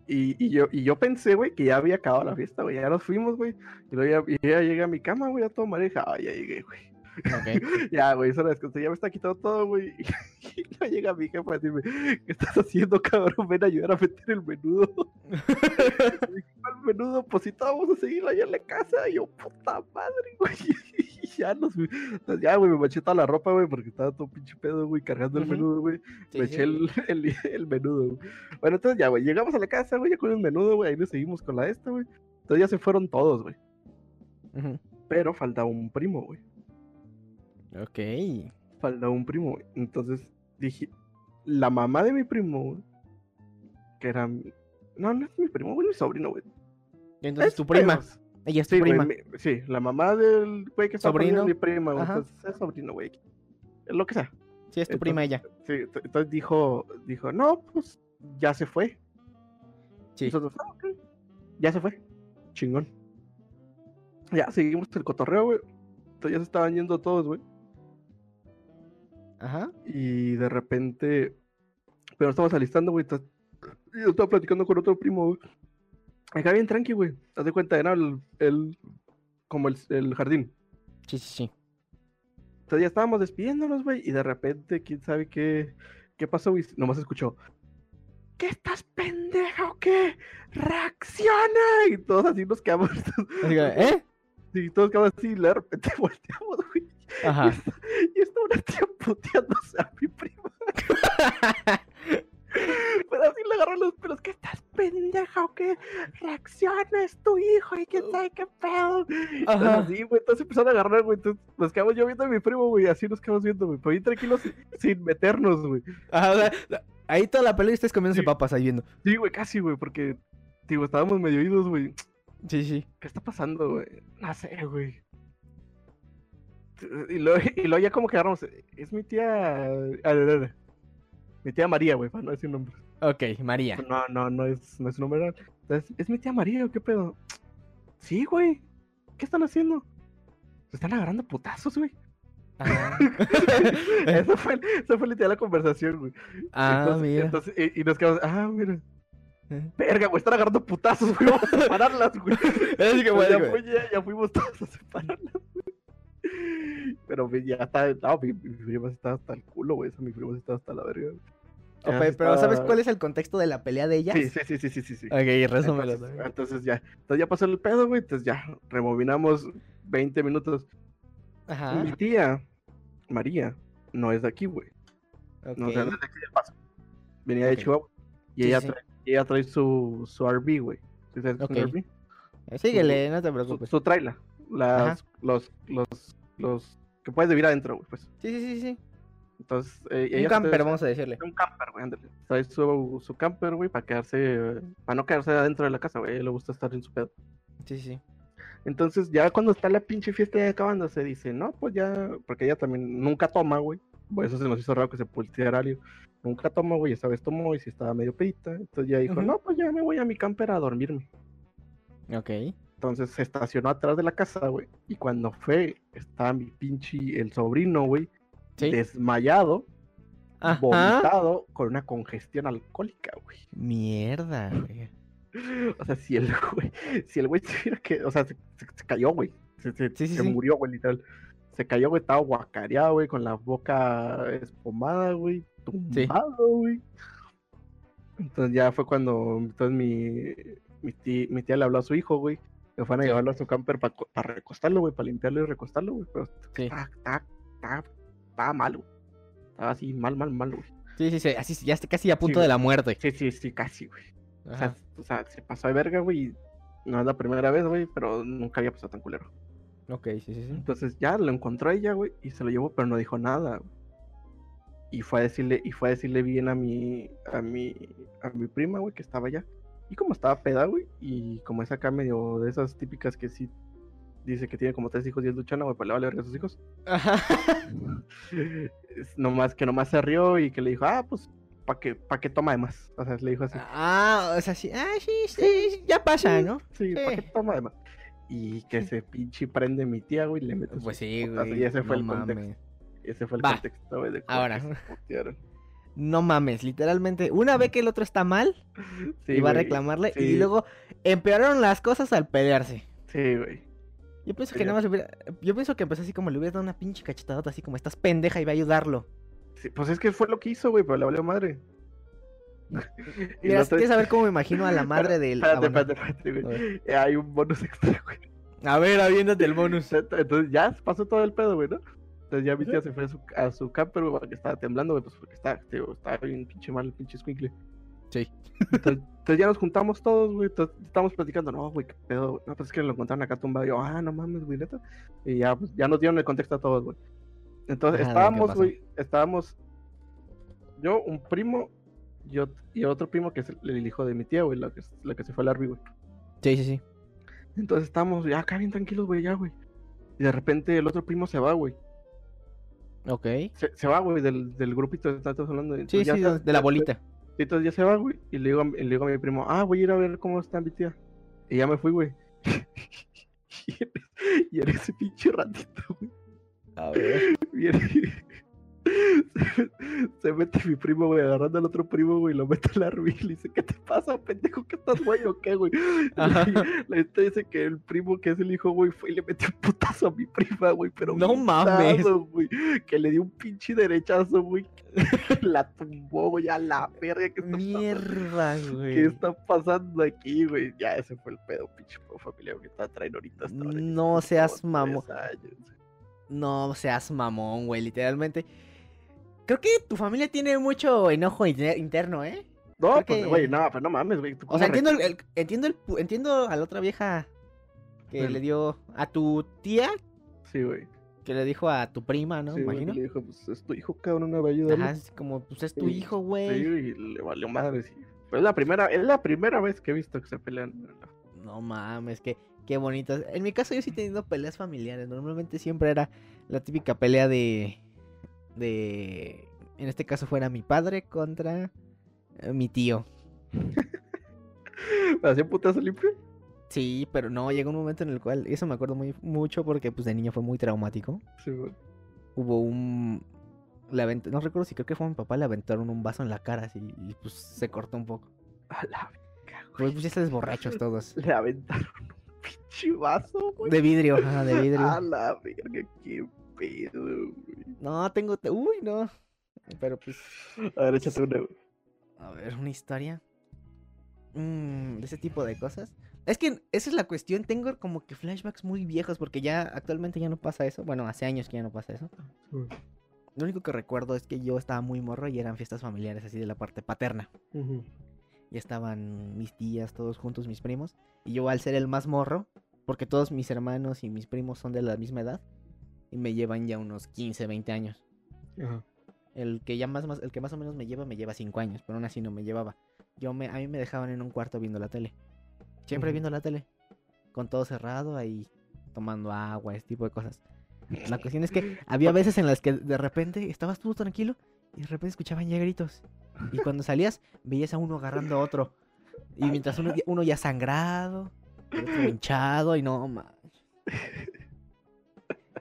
Y, y yo, y yo pensé, güey, que ya había acabado la fiesta, güey. Ya nos fuimos, güey. Y luego ya llegué a mi cama, güey, a todo mareja. Ah, ya llegué, güey. Ok. *laughs* Ya, güey, eso descansé. Ya me está quitando todo, güey. *laughs* Y, no llega mi jefa a decirme, ¿qué estás haciendo, cabrón? Ven a ayudar a meter el menudo. *laughs* ¿Cuál menudo? Pues si vamos a seguir allá en la casa. Y yo, puta madre, güey. Y ya nos ya, güey, me manché toda la ropa, güey, porque estaba todo pinche pedo, güey, cargando el menudo, güey. Sí, me sí. eché el, el, el menudo, güey. Bueno, entonces ya, güey, llegamos a la casa, güey, ya con el menudo, güey, ahí nos seguimos con la esta, güey. Entonces ya se fueron todos, güey. Pero faltaba un primo, güey. Ok. Faltaba un primo. Entonces dije, la mamá de mi primo, que era... mi- No, no es mi primo, güey, es mi sobrino, güey. Entonces Es tu prima. Ella es tu Sí, güey, prima. mi- sí, la mamá del güey que está ¿Sobrino? mi prima, güey. Ajá. Entonces es sobrino, güey. Lo que sea. Sí, es tu prima ella. Sí, ent- entonces dijo, dijo, no, pues ya se fue. Sí. Nosotros, "Ah, ok, ya se fue. Chingón. Ya, seguimos el cotorreo, güey. Entonces ya se estaban yendo todos, güey. Ajá. Y de repente, pero estamos alistando, güey. Yo estaba platicando con otro primo, güey. Acá bien tranqui, güey. Haz de cuenta, era el, el- como el, el jardín. Sí, sí, sí. Entonces ya estábamos despidiéndonos, güey, y de repente, quién sabe qué, qué pasó, güey. Nomás escuchó. ¿Qué estás pendeja o qué? ¡Reacciona! Y todos así nos quedamos. *laughs* ¿Eh? Sí, todos quedamos así, y de repente *laughs* volteamos, güey. Ajá. Y está una tía puteándose a mi prima. *laughs* Pero así le agarró los pelos. ¿Qué estás pendeja o qué? Reacciona, es tu hijo y quién sabe qué pedo. Ajá. así, güey. Entonces empezaron a agarrar, güey. Entonces nos quedamos yo viendo a mi primo, güey. Así nos quedamos viendo, güey. Pero bien tranquilos, sin, meternos, güey. Ajá, o sea, ahí toda la pelea y ustedes comiéndose Sí. papas ahí viendo. Sí, güey, casi, güey. Porque, digo, estábamos medio oídos, güey. Sí, sí. ¿Qué está pasando, güey? No sé, güey. *laughs* Y luego, y luego ya como que agarramos. Es mi tía. Mi tía María, güey, para no decir nombre. Ok, María. No, no, no es, no es su nombre real. Entonces, es mi tía María, ¿o ¿qué pedo? Sí, güey. ¿Qué están haciendo? Se están agarrando putazos, güey. *laughs* Ajá. Esa fue, esa fue literal la conversación, güey. Ah, entonces, mira. entonces, y, y nos quedamos, ah, mira. Eh. Verga, güey, están agarrando putazos, güey. Vamos a separarlas, güey. *laughs* Así que bueno, ya, ya, fuimos todos a separarlas. Pero mi- ya está, no, mi, mi prima está hasta el culo, güey. Esa mi prima está hasta la verga. Ok, pero ¿sabes cuál es el contexto de la pelea de ellas? Sí, sí, sí, sí, sí, sí. sí. Ok, resúmelo. Entonces, entonces ya, entonces ya pasó el pedo, güey. Entonces ya, rebobinamos 20 minutos. Ajá. Mi tía, María, no es de aquí, güey. No, o sea, no es de aquí del paso. Venía de. Chihuahua. Y Sí, ella, sí. trae- ella su, su RV, güey. ¿Sí sabes qué es un Ok. RV? Eh, Síguele, no te Su, preocupes. su trailer. Las, los, los, los que puedes vivir adentro, güey, pues. Sí, sí, sí, sí. Entonces, eh, Un camper, vamos a decirle. Un camper, güey, ándale. Trae su, su camper, güey, para quedarse, para no quedarse adentro de la casa, güey. Le gusta estar en su pedo. Sí, sí. Entonces, ya cuando está la pinche fiesta ya acabándose, dice, no, pues ya, porque ella también nunca toma, güey. Por eso se nos hizo raro que se pulseara algo. Nunca toma, güey, esta vez tomó y si estaba medio pedita. Entonces ya dijo, no, pues ya me voy a mi camper a dormirme. Ok. Entonces se estacionó atrás de la casa, güey. Y cuando fue, estaba mi pinche, el sobrino, güey, Sí. desmayado, Ajá. vomitado, con una congestión alcohólica, güey. Mierda, güey. *laughs* O sea, si el güey, si el güey que, o sea, se, se- se cayó, güey. Se, se- Sí, sí, se sí. murió, güey, literal. Se cayó, güey, estaba guacareado, güey, con la boca espumada, güey, tumbado, güey. Entonces ya fue cuando, entonces mi, mi, tía, mi tía le habló a su hijo, güey. Fueron a llevarlo a su camper para recostarlo, güey, para limpiarlo y recostarlo, güey. Pero Sí. estaba, estaba mal, güey. Estaba así, mal, mal, mal, güey. Sí, sí, sí. Así, ya está casi a punto de la muerte. Sí, sí, sí, casi, güey. O sea, o sea, se pasó de verga, güey. No es la primera vez, güey, pero nunca había pasado tan culero. Ok, sí, sí, sí. Entonces ya lo encontró ella, güey, y se lo llevó, pero no dijo nada. güey. Y fue a decirle, y fue a decirle bien a mi, a mi, a mi prima, güey, que estaba allá. Y como estaba peda, güey, y como es acá medio de esas típicas que sí dice que tiene como tres hijos y es luchana, güey, pues le vale verga a sus hijos. Ajá. *laughs* Nomás que nomás se rió y que le dijo, ah, pues, ¿para qué, pa' qué toma de más? O sea, le dijo así. Ah, o sea, sí. Ah, sí, sí. Ya pasa, ¿no? Sí, ¿para Sí. qué toma de más? Y que se pinche prende mi tía, güey, y le mete Pues sí, güey. Y ese fue no el contexto. mames. Ese fue el Va. contexto, güey, de cómo Ahora. que se. No mames, literalmente. Una vez que el otro está mal, Sí, iba a reclamarle. Y luego empeoraron las cosas al pelearse. Sí, güey. Yo pienso que nada más hubiera... Yo pienso que empezó así como le hubieras dado una pinche cachetadota, así como estás pendeja y va a ayudarlo. Sí, pues es que fue lo que hizo, güey, pero le valió madre. *laughs* Mira, si quieres saber cómo me imagino a la *laughs* madre del. Espérate, espérate, espérate, güey. Eh, Hay un bonus extra, güey. A ver, aviéndote el bonus. Entonces ya pasó todo el pedo, güey, ¿no? Entonces ya mi tía se fue a su, a su camper, güey, porque estaba temblando, güey, pues porque estaba, tío, estaba bien pinche mal el pinche squinkle. Sí. Entonces, entonces ya nos juntamos todos, güey, entonces estábamos platicando, no, güey, qué pedo, güey. No, pues es que lo encontraron acá tumbado. Y yo, ah, no mames, güey, neta. Y ya, pues, ya nos dieron el contexto a todos, güey. Entonces Ajá, ¿qué estábamos, güey, estábamos yo, un primo y, ot- y otro primo que es el, el hijo de mi tía, güey, la que, la que se fue al Arby, güey. Sí, sí, sí. Entonces estábamos ya acá bien tranquilos, güey, ya, güey. Y de repente el otro primo se va, güey. Ok. Se, se va, güey, del, del grupito que estamos hablando. Sí, ya sí, de la bolita. Sí, entonces ya se va, güey. Y le digo, a, mi- le digo a mi primo, ah, voy a ir a ver cómo está mi tía. Y ya me fui, güey. *laughs* y, y en ese pinche ratito, güey. A ver. *laughs* viene- se, *laughs* se mete mi primo, güey, agarrando al otro primo, güey, y lo mete al árbol y le dice, ¿qué te pasa, pendejo? ¿Qué estás, güey, o qué, güey? *laughs* Y La gente dice que el primo que es el hijo, güey, fue y le metió un putazo a mi prima, güey, pero No mames. güey, que le dio un pinche derechazo, güey, *laughs* la tumbó, güey, a la verga, ¿qué está? Mierda, ¿Qué güey. está pasando aquí, güey? Ya ese fue el pedo, pinche familia que está trayendo ahorita. hasta ahora, No seas mamón. No seas mamón, güey, literalmente. Creo que tu familia tiene mucho enojo inter- interno, ¿eh? No, Creo pues, que- güey, no, pues no mames, güey. ¿tú O sea, entiendo, el, el- entiendo, el, entiendo a la otra vieja que El- le dio a tu tía, Sí, güey. que le dijo a tu prima, ¿no? Sí, Imagino. Le dijo, pues es tu hijo, cabrón, no va a ayudar. Ajá, es como, pues es tu Sí, hijo, Sí, güey. y le valió madre, sí. Pero es la primera, es la primera vez que he visto que se pelean. No mames, qué, qué bonito. En mi caso yo sí he tenido peleas familiares. Normalmente siempre era la típica pelea de... De... En este caso fuera mi padre contra eh, mi tío. ¿Me *laughs* hacía putazo limpio? Sí, pero no, llegó un momento en el cual... Eso me acuerdo muy mucho porque pues de niño fue muy traumático. Sí, güey. Hubo un... Avent- No recuerdo si creo que fue mi papá, le aventaron un vaso en la cara así y pues se cortó un poco. A la verga. Pues, pues ya estás borrachos *laughs* todos. Le aventaron un pinche vaso, güey. De vidrio, ajá, de *laughs* vidrio. A la verga, qué pedo, güey. No, tengo... te- Uy, no. Pero pues... A ver, échate una, güey. A ver, una historia. Mm, de ese tipo de cosas. Es que esa es la cuestión. Tengo como que flashbacks muy viejos porque ya actualmente ya no pasa eso. Bueno, hace años que ya no pasa eso. Lo único que recuerdo es que yo estaba muy morro y eran fiestas familiares así de la parte paterna. Ujú. y estaban mis tías, todos juntos, mis primos. Y yo al ser el más morro, porque todos mis hermanos y mis primos son de la misma edad, y me llevan ya unos 15, 20 años. Ajá. El que ya más, más, el que más o menos me lleva, me lleva 5 años, pero aún así no me llevaba. Yo me, a mí me dejaban en un cuarto viendo la tele. Siempre viendo la tele. Con todo cerrado, ahí tomando agua, ese tipo de cosas. La cuestión es que había *laughs* veces en las que de repente estabas tú tranquilo y de repente escuchaban ya gritos. Y cuando salías, veías a uno agarrando a otro. Y mientras uno, ya- uno ya sangrado, el otro *laughs* hinchado y no manches.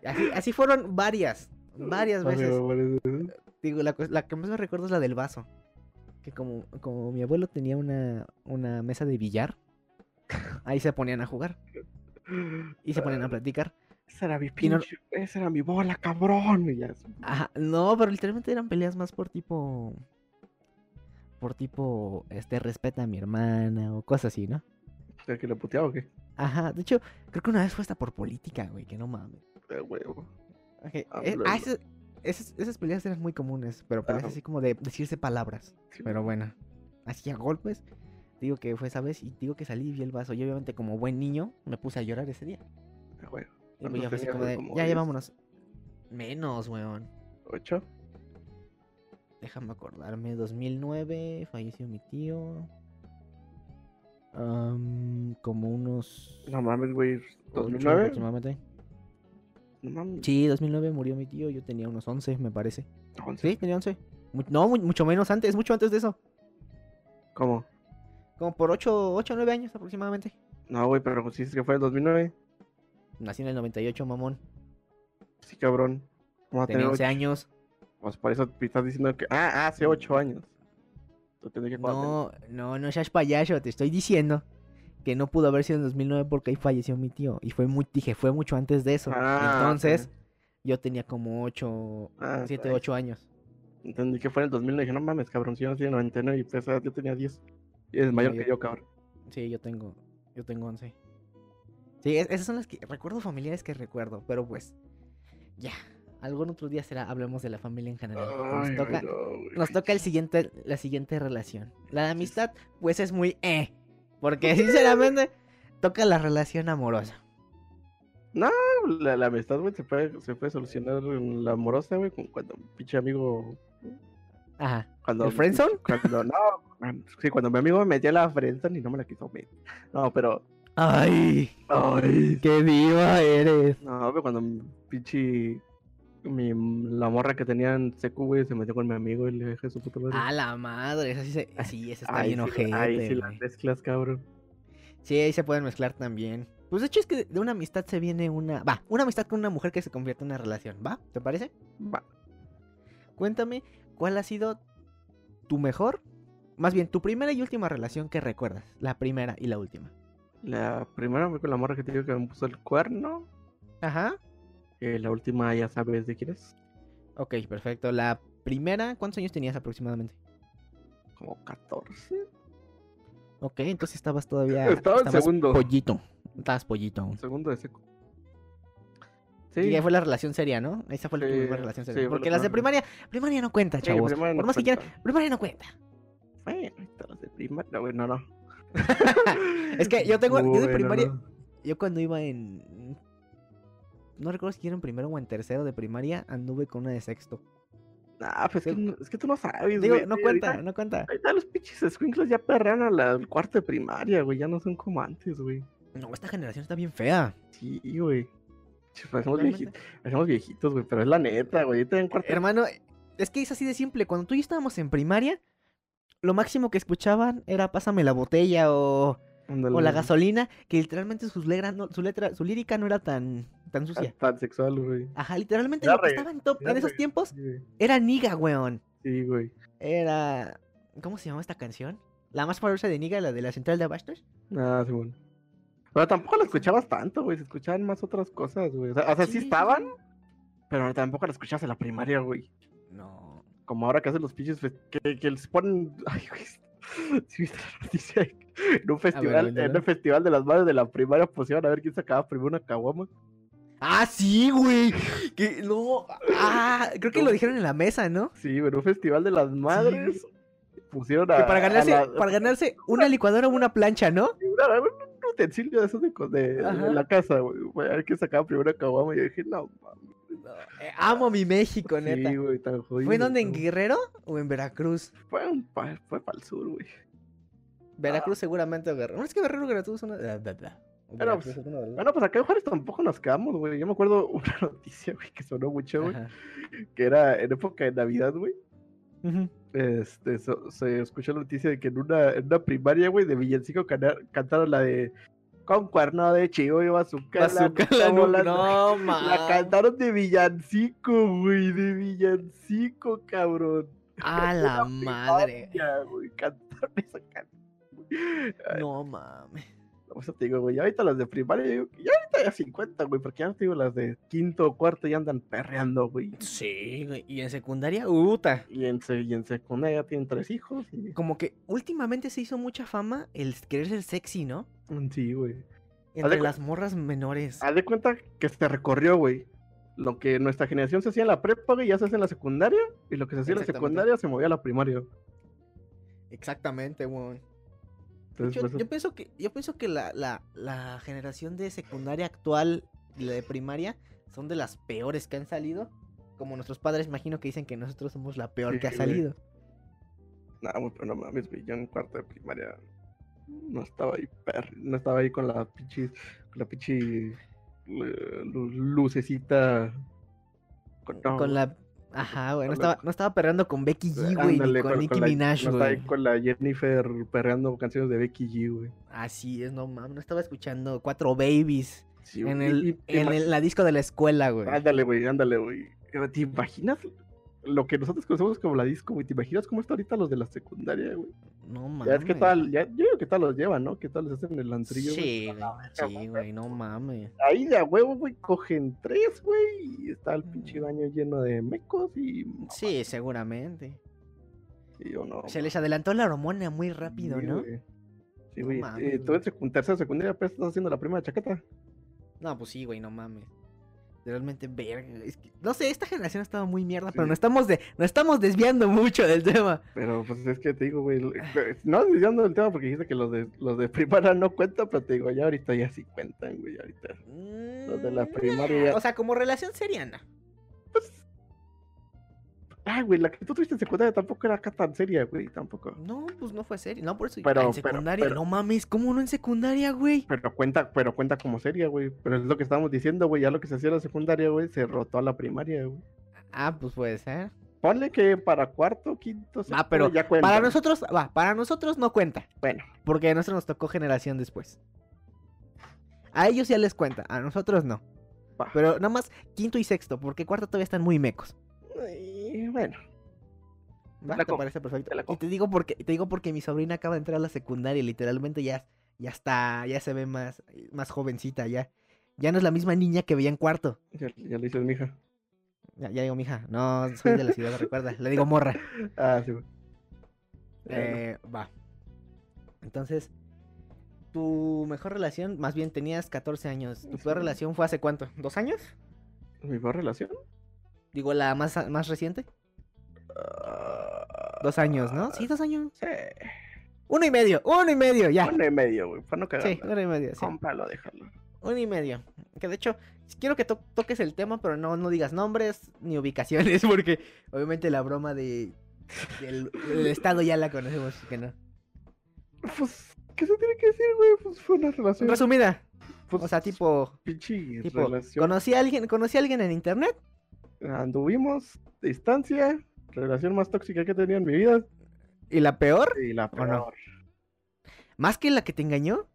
Así, así fueron varias, varias veces. Digo, la, que más me recuerdo es la del vaso. Que como, como mi abuelo tenía una, una mesa de billar, *laughs* ahí se ponían a jugar y se ponían a platicar. Esa era mi no- pinche, esa era mi bola, cabrón. Y ya, Ajá, no, pero literalmente eran peleas más por tipo. Por tipo, este, respeta a mi hermana o cosas así, ¿no? ¿El que le puteaba o qué? Ajá, de hecho, creo que una vez fue hasta por política, güey, que no mames. De huevo. Ok, eh, Hablo- ah, esas, esas, esas peleas eran muy comunes, pero peleas así como de decirse palabras. Sí, Pero bueno, así a golpes. Digo que fue esa vez y digo que salí y vi el vaso. Y obviamente, como buen niño, me puse a llorar ese día. de huevo. Y pues ¿Cuántos ya fue así tenías, como de, ¿Como ya, ya vámonos. Menos, weón. ¿Ocho? Déjame acordarme, 2009 falleció mi tío. Am, como unos... No mames, güey. ocho ¿2009? aproximadamente. No mames. Sí, 2009 murió mi tío, yo tenía unos 11, me parece. once. Sí, tenía 11. Mu- no, mu- mucho menos antes, mucho antes de eso. ¿Cómo? Como por 8, 8 o 9 años aproximadamente. No, güey, pero si dices que fue en 2009. Nací en el 98, mamón. Sí, cabrón. ¿Cómo va a Tenía tener 11 ocho? años. Pues por eso me estás diciendo que. Ah, hace ocho años. Tú que No, no, no seas payaso, te estoy diciendo que no pudo haber sido en 2009 porque ahí falleció mi tío. Y fue muy, dije, fue mucho antes de eso. Ah, Entonces, yo tenía como 8, Ah, 7, ok. 8 años. Entendí que fue en el 2000 y dije, no mames, cabrón, si yo nací en el 99 y pues, yo tenía 10. Y es mayor yo- que yo, cabrón. Sí, yo tengo, yo tengo 11. Sí, es- esas son las que recuerdo familiares que recuerdo, pero pues, ya. Algún otro día será, hablemos de la familia en general. Nos Ay, toca, güey, no, güey. nos toca el siguiente, la siguiente relación. La de amistad, pues es muy eh. Porque sinceramente, toca la relación amorosa. La, la amistad, güey, se puede, se puede solucionar en la amorosa, güey, con cuando un pinche amigo. Ajá. Cuando, ¿El friendzone? *laughs* Cuando, no, sí, cuando mi amigo me metía la friendzone y no me la quiso meter. No, pero. Ay, Ay, qué diva eres. No, pero cuando pinche. Mi, la morra que tenía en secu, güey, se metió con mi amigo y le dejé su puta madre. A la madre, esa sí, se, sí, esa está Ahí bien sí, ojete, Ahí sí las mezclas, cabrón. Sí, ahí se pueden mezclar también. Pues de hecho es que de una amistad se viene una... Va, una amistad con una mujer que se convierte en una relación, ¿va? ¿Te parece? Va. Cuéntame, ¿cuál ha sido tu mejor? Más bien, tu primera y última relación que recuerdas. La primera y la última. La primera fue con la morra que te digo que me puso el cuerno. Ajá. Eh, la última ya sabes de quién es. Ok, perfecto. La primera, ¿cuántos años tenías aproximadamente? Como 14. Ok, entonces estabas todavía... *laughs* Estaba en estabas segundo. Pollito. Estabas pollito aún. Segundo de seco. Sí. Y ahí fue la relación seria, ¿no? Esa fue la primera relación seria. Porque las de primaria, primaria no cuenta, Sí, chavos. primaria no Por más que cuenta. quieran, primaria no cuenta. Bueno, las de primaria, güey, no, no. *laughs* Es que yo tengo, yo de Bueno, primaria, no. yo cuando iba en, no recuerdo si era en primero o en tercero de primaria, anduve con una de sexto. Ah, pues es que, es que tú no sabes, Digo, güey. no cuenta, Ahorita, no cuenta. ahorita los pinches squinkles ya a la- al cuarto de primaria, güey. Ya no son como antes, güey. No, esta generación está bien fea. Sí, güey. Parecemos, Realmente. viejitos, güey, pero es la neta, güey. En cuarto Hermano, es que es así de simple. Cuando tú y yo estábamos en primaria, lo máximo que escuchaban era pásame la botella o, o la gasolina, que literalmente sus letra, no- su letra, su lírica no era tan, tan sucia. Tan sexual, güey. Ajá, literalmente Era lo que re- estaba en top en esos re- tiempos era Niga, weón. Sí, güey. Era. ¿Cómo se llama esta canción? La más famosa de Niga, la de la central de Abastos. Ah, sí, bueno. Pero tampoco la escuchabas tanto, güey. Se escuchaban más otras cosas, güey. O sea, o sea, sí, estaban, pero tampoco la escuchabas en la primaria, güey. No. Como ahora que hacen los pinches que, que les ponen. *laughs* Ay, güey. Sí, viste la noticia. En un festival, en un festival de las madres de la primaria pusieron a ver quién sacaba primero una caguama. Ah, sí, güey. *laughs* Que no. Ah, creo que lo dijeron en la mesa, ¿no? Sí, en un festival de las madres. pusieron a. Que para ganarse, a la- para ganarse una licuadora o una plancha, ¿no? un, utensilio de esos de, la casa, güey. A ver quién sacaba primero a Caguama. Y yo dije, no. Eh, amo mi México, neta. Sí, güey, tan jodido. ¿Fue en dónde? ¿En. Guerrero o en Veracruz? Fue, un pa- fue para el sur, güey. Veracruz seguramente o Guerrero. No es que Guerrero Veracruz es una... bla, bla, bla. Pero, Veracruz es una de las- Bueno, pues acá en Juárez tampoco nos quedamos, güey. Yo me acuerdo *laughs* una noticia, güey, que sonó mucho, güey. Que era en época de Navidad, güey. Este, so- se escuchó la noticia de que en una, en una primaria, güey, de Villancico cantaron la de Con cuerno de chivo y bazooka. la nuca la nuca. volando". No, La ma. cantaron de Villancico, güey, de Villancico, cabrón. A la *laughs* madre. Ya, güey, cantaron esa canción. güey. No mames. O sea, te digo, güey, ya ahorita las de primaria, yo- ya ahorita ya 50, güey, porque ya te digo, las de quinto o cuarto ya andan perreando, güey. Sí, güey. Y en secundaria, uta. Y en, se- y en secundaria tienen tres hijos. Y... Como que últimamente se hizo mucha fama el querer ser sexy, ¿no? Mm, Sí, güey. Entre las morras menores. Haz de cuenta que se recorrió, güey. Lo que nuestra generación se hacía en la prepa, güey, ya se hace en la secundaria. Y lo que se hacía en la secundaria se movía a la primaria. Exactamente, güey. Entonces, Yo, yo pienso que, yo pienso que la, la, la generación de secundaria actual y la de primaria son de las peores que han salido. Como nuestros padres, imagino que dicen que nosotros somos la peor Sí, que ha salido. nada, güey, pero no mames, güey. Yo en cuarto de primaria no estaba ahí, per- no estaba ahí con la pinche, con la pinche eh, lu- lucecita. Con, no, Con la. Ajá, *laughs* güey. No estaba, no estaba perreando con Becky G, güey. Ni con Nicki la, Minaj, no estaba ahí güey. con la Jennifer perreando canciones de Becky G, güey. Así es, no mames. No estaba escuchando Cuatro Babies Sí, en, güey, el, y- y- en el- la disco de la escuela, güey. Ándale, güey, ándale, güey. ¿Te imaginas lo que nosotros conocemos como la disco, güey? ¿Te imaginas cómo está ahorita los de la secundaria, güey? No mames. Ya es que tal, ya, yo digo que tal los llevan, ¿no? Que tal les hacen el antrillo. Sí, güey. Sí, güey. No mames. Ahí de huevo, güey, cogen tres, güey, y está el pinche baño lleno de mecos y... Sí, seguramente. y yo no. Se les adelantó la hormona muy rápido, sí, ¿no? güey. Sí, No güey. mames, eh, tú en tercera secundaria apenas estás haciendo la primera chaqueta. No, pues sí, güey, no mames. Realmente, verga. es que- no sé, esta generación ha estado muy mierda, pero nos estamos, de, nos estamos desviando mucho del tema. Pero pues es que te digo, güey, l- no desviando del tema porque dijiste que los de los de primaria no cuentan, pero te digo, ya ahorita ya sí cuentan, güey, ahorita. Los de la Mm, primaria ya- O sea, como relación seriana. Ay, güey, la que tú tuviste en secundaria tampoco era acá tan seria, güey, tampoco. No, pues no fue serio. No, por eso. Pero- en secundaria. pero- No mames, ¿cómo no en secundaria, güey? Pero cuenta, pero cuenta como seria, güey. Pero es lo que estábamos diciendo, güey, ya lo que se hacía en la secundaria, güey, se rotó a la primaria, güey. Ah, pues puede ser. Ponle que para cuarto, quinto, sexto, Ah, pero ya cuenta. Para nosotros, va, para nosotros no cuenta. Bueno, Porque a nosotros nos tocó generación después. A ellos ya les cuenta, a nosotros no. Pero nada más quinto y sexto, porque cuarto todavía están muy mecos. Y bueno, ¿Va? ¿Te parece perfecto? te la y te digo porque te digo porque mi sobrina acaba de entrar a la secundaria, literalmente ya ya está, ya se ve más más jovencita ya. Ya no es la misma niña que veía en cuarto. ya, ya le dices, mija. Ya, ya digo, mija, no soy de la ciudad, *laughs* recuerda. Le digo morra. Ah, sí, Eh, va. Entonces, tu mejor relación, más bien tenías 14 años. ¿Tu peor relación fue hace cuánto? ¿Dos años? ¿Mi peor relación? Digo, la más, más reciente. Ah, Dos años, ¿no? Sí, dos años. Sí. Uno y medio, uno y medio, ya. Uno y medio, güey, para no cagarla. Sí, uno y medio, sí. Cómpralo, déjalo. Uno y medio. Que de hecho, quiero que to- toques el tema, pero no, no digas nombres ni ubicaciones, *laughs* porque obviamente la broma de del, del estado ya la conocemos, que no. Pues, ¿qué se tiene que decir, güey? Pues fue una relación. Resumida, pues, o sea, tipo, Pinche tipo, relación. conocí a alguien, conocí a alguien en internet Anduvimos, distancia, relación más tóxica que he tenido en mi vida. y la peor, Y la ¿O peor. no? más que la que te engañó,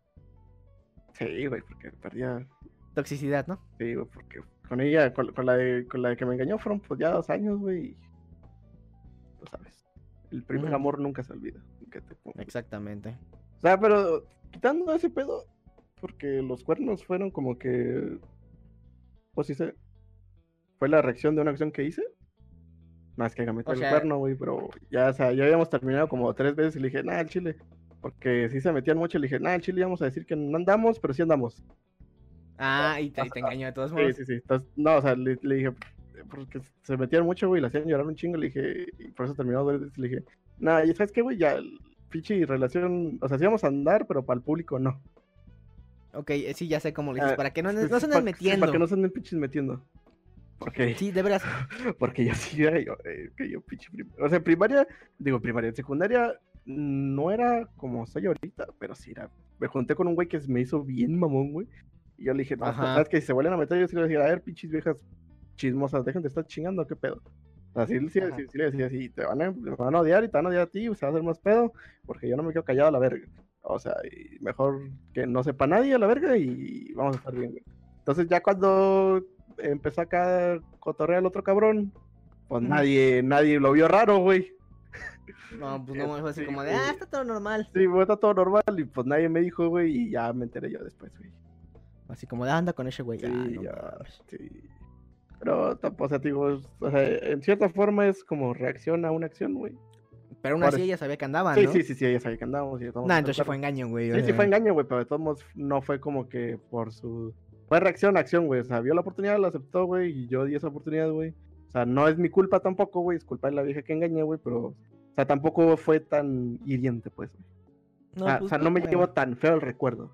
Sí, güey, porque perdía. toxicidad, ¿no? Sí, güey, porque con ella, con, con la de, con la de que me engañó fueron pues ya dos años, güey. Tú sabes. El primer amor nunca se olvida. nunca te pongo- Exactamente. O sea, pero quitando ese pedo, porque los cuernos fueron como que. Pues sí, se. Fue la reacción de una acción que hice. Más que meter O sea- el cuerno, güey, pero ya, o sea, ya habíamos terminado como tres veces y le dije, nada, el chile. Porque si se metían mucho, le dije, nada, el chile, vamos a decir que no andamos, pero sí andamos. Ah, y te, engañó de todos modos. Sí, sí, sí. Entonces, no, o sea, le, le dije, porque se metían mucho, güey, le hacían llorar un chingo, le dije, y por eso terminó dos veces, le dije, Nada, y sabes qué, güey, ya, pinche relación, o sea, sí vamos a andar, pero para el público no. Ok, eh, sí, ya sé cómo le dices. Ah, para que no, no se anden sí, metiendo. para que no se anden pinches metiendo. Porque, Sí, de veras. *laughs* porque yo sí, yo, eh, que yo pinche O sea, primaria, digo primaria, en secundaria no era como soy ahorita, pero sí era. Me junté con un güey que me hizo bien mamón, güey. Y yo le dije, no, sabes que si se vuelven a meter, yo sí le voy a ver, pinches viejas chismosas, dejen de estar chingando, qué pedo. Así sí, sí, sí le decía así, te van, a, te van a odiar y te van a odiar a ti, se va a hacer más pedo, porque yo no me quedo callado a la verga. O sea, y mejor que no sepa nadie a la verga y vamos a estar bien, güey. Entonces ya cuando empezó acá a cotorrear el otro cabrón, pues nadie, nadie lo vio raro, güey. No, pues no, fue así Sí, como de, ah, está todo normal. Sí, pues está todo normal y pues nadie me dijo, güey, y ya me enteré yo después, güey. Así como de, anda con ese güey. Sí, Ah, no ya, sí. Pero tampoco, o sea, digo, es- o sea, en cierta forma es como reacción a una acción, güey. Pero aún así ella sabía que andaban, Sí, ¿no? sí, sí, sí, ella sabía que andábamos y Nah, entonces fue engaño, güey. Sí, sí fue engaño, güey, pero de todos modos no fue como que por su... Fue reacción acción, güey. O sea, vio la oportunidad, la aceptó, güey, y yo di esa oportunidad, güey. O sea, no es mi culpa tampoco, güey, es culpa de la vieja que engañé, güey, pero... O sea, tampoco fue tan hiriente, pues, güey. No, Ah, pues, o sea, no me llevo tan feo el recuerdo.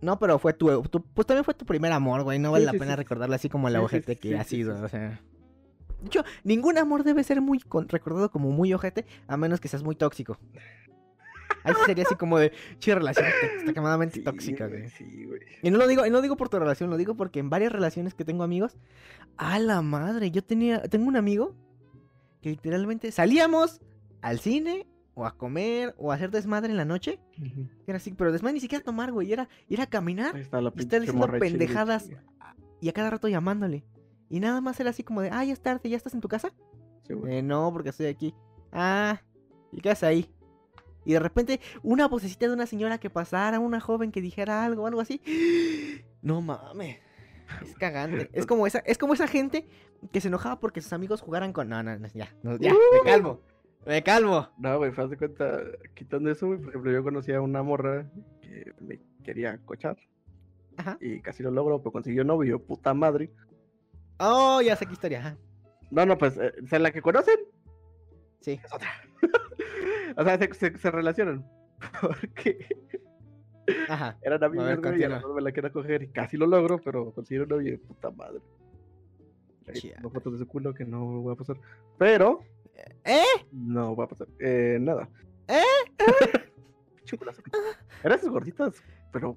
No, pero fue tu, tu- Pues también fue tu primer amor, güey. No vale Sí, la sí, pena sí. recordarlo así como la ojete que ha sido, o sea. De hecho, ningún amor debe ser muy con- recordado como muy ojete, a menos que seas muy tóxico. Ahí sí sería así como de, che, relación extremadamente Sí, tóxica, güey. Sí, güey. Y no lo digo, y no lo digo por tu relación, lo digo porque en varias relaciones que tengo amigos, a la madre, yo tenía, tengo un amigo que literalmente salíamos al cine o a comer o a hacer desmadre en la noche, era así, pero desmadre ni siquiera tomar, güey, era ir a caminar Ahí está la y estar diciendo pendejadas y a cada rato llamándole. Y nada más era así como de, ah, ya es tarde, ¿ya estás en tu casa? Sí, güey. Eh, no, porque estoy aquí. Ah, ¿y qué haces ahí? Y de repente, una vocecita de una señora que pasara, una joven que dijera algo, algo así. *gasps* No mames. Es cagante. Es como esa, es como esa gente que se enojaba porque sus amigos jugaran con. No, no, no, ya, no, ya, me calmo. Me calmo. No, güey, haz de cuenta, quitando eso, güey, por ejemplo, yo conocí a una morra que me quería cochar Ajá. y casi lo logro, pero consiguió novio, puta madre. Oh, ya sé qué historia. Ajá. No, no, pues, eh, o sea, la que conocen Sí. es otra. *laughs* o sea, se, se, se relacionan. *laughs* Porque Ajá. eran amigas, ver, güey, y a la me la quería coger y casi lo logro, pero consiguieron novio de puta madre. Chía. tengo fotos de su culo que no voy a pasar. Pero, ¿Eh? no voy a pasar. Eh, nada. ¿Eh? *laughs* Chocolazo. Eran esas gorditas, pero.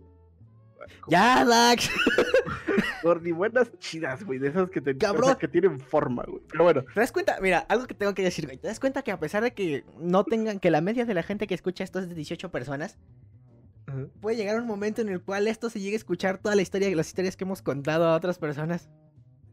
Ya, Dax. *laughs* Gordibuenas chidas, güey. De esas que, te, o sea, Cabrón. que tienen forma, güey. Pero bueno. ¿Te das cuenta? Mira, algo que tengo que decir, güey. ¿Te das cuenta que a pesar de que no tengan, que la media de la gente que escucha esto es de 18 personas, puede llegar un momento en el cual esto se llegue a escuchar toda la historia, las historias que hemos contado a otras personas?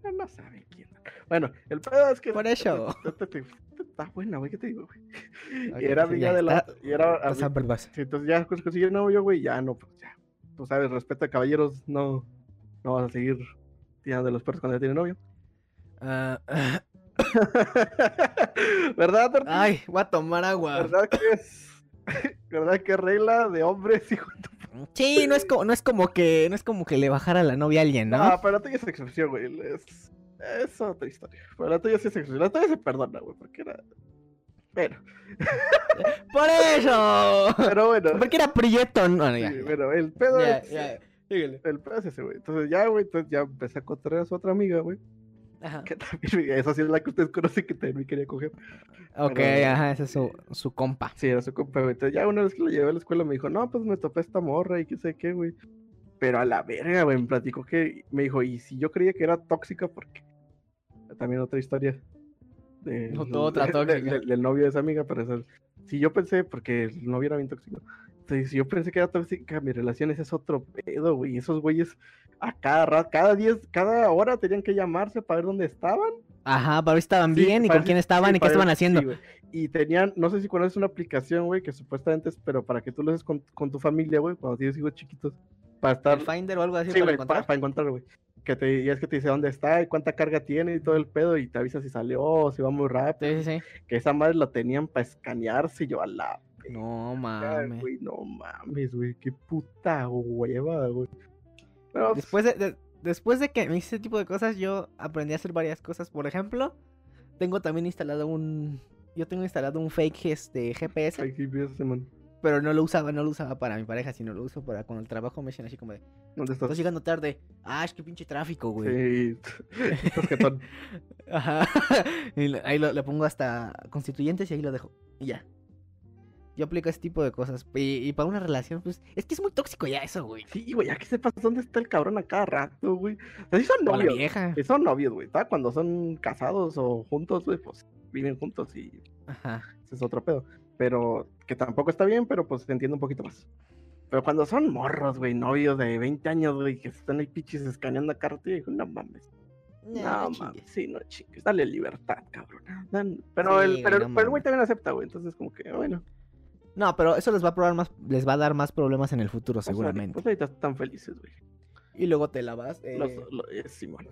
No, no sabe quién. Bueno, el pedo es que. Por eso. *laughs* Está buena, güey. ¿Qué te digo, güey? Ok, y era sí, amiga de la. Y era. O sea, sí, entonces ya pues, consiguió novio, güey. Ya no, pues ya. Tú sabes, respeto a caballeros. No. No vas a seguir tirando de los perros cuando ya tiene novio. Ah, ah, *laughs* ¿Verdad, Torti? ay, voy a tomar agua. ¿Verdad que es. *laughs* ¿Verdad que regla de hombres, hijo de tu Sí, no es como, no es como que, no es como que le bajara la novia a alguien, ¿no? No, pero la tuya es excepción, güey. Es, es otra historia. Pero la tuya sí es excepción. La tuya se perdona, güey, porque era. Bueno, *laughs* ¡Por eso! pero bueno. Porque era Prieto, no, no, ya. sí, bueno, el pedo Ya, es. El pedo es ese, güey. Entonces ya, güey, entonces ya empecé a cotorrear a su otra amiga, güey. Ajá. Que también, esa sí es la que ustedes conocen que también quería coger. Ok, Pero- ajá, ese es su, su compa. Sí, era su compa, güey. Entonces ya una vez que la llevé a la escuela me dijo, no, pues me topé esta morra y qué sé qué, güey. Pero a la verga, güey, me platicó que, me dijo, y si yo creía que era tóxica, porque también otra historia. De, No, de- de- del novio de esa amiga, pero eso, si yo pensé, porque el novio era bien tóxico. Entonces, si yo pensé que era tóxica, mi relación ese es otro pedo, güey. Esos güeyes a cada rato, cada diez, cada hora tenían que llamarse para ver dónde estaban. Ajá, para ver si estaban Sí, bien y para con quién estaban sí, y qué para estaban haciendo. sí, y tenían, no sé si conoces una aplicación, güey, que supuestamente es, pero para que tú lo haces con, con tu familia, güey, cuando tienes hijos chiquitos. Para estar. El Finder o algo así Sí, para güey, encontrar. para encontrar, güey. Que te, y es que te dice dónde está y cuánta carga tiene y todo el pedo, y te avisa si salió o si va muy rápido. Sí, sí, sí. Que esa madre la tenían para escanearse y yo a la. No mames. güey, no mames, güey, qué puta hueva, güey. Pero, Después de, de- después de que me hice ese tipo de cosas, yo aprendí a hacer varias cosas. Por ejemplo, tengo también instalado un, yo tengo instalado un fake este, GPS. Pero no lo usaba, no lo usaba para mi pareja, sino lo uso para cuando el trabajo me dicen así como de, ¿Dónde estás? estás llegando tarde. Ah, es que pinche tráfico, güey. Sí, *laughs* estás jetón. *laughs* Ajá. Y ahí lo, le pongo hasta constituyentes y ahí lo dejo. Y ya. Yo aplico ese tipo de cosas. Y, y para una relación, pues, es que es muy tóxico ya eso, güey. Sí, güey, ya que sepas dónde está el cabrón a cada rato, güey. O sea, sí son novios. vieja. Sí son novios, güey. ¿tá? Cuando son casados o juntos, güey, pues viven juntos y Ajá. ese es otro pedo. Pero que tampoco está bien, pero pues se entiende un poquito más. Pero cuando son morros, güey, novios de 20 años, güey, que están ahí pichis escaneando a digo, no mames. No, chingues. mames, sí, no chingues. Dale libertad, cabrón. Dan- Pero, Sí, el, pero, no pero el güey también acepta, güey. Entonces, como que, bueno. No, pero eso les va a probar más, les va a dar más problemas en el futuro, seguramente. Pues ahorita están felices, güey. Y luego te la vas. eh, Los, lo- eh, Simón.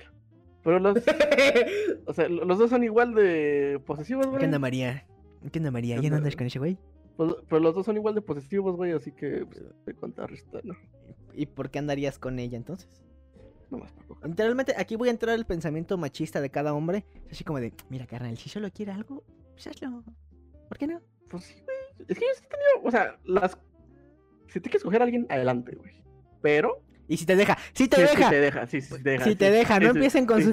Pero los. *laughs* o sea, lo- los dos son igual de posesivos, güey. ¿Qué onda, María? ¿Qué onda, María? ¿Qué ¿Ya no andas con ese güey? Pues- pero los dos son igual de posesivos, güey. Así que, pues, te contrarresta, ¿no? ¿Y por qué andarías con ella entonces? No más para. Literalmente, aquí voy a entrar el pensamiento machista de cada hombre. Así como de, mira, carnal, si solo quiere algo, pues hazlo. ¿Por qué no? Pues sí, güey. Es que yo sí he tenido. O sea, las. Si te quieres escoger a alguien, adelante, güey. Pero. Y si te deja, si te sí, deja. te deja, sí, sí, te deja. Si sí, te deja, no empiecen con sí,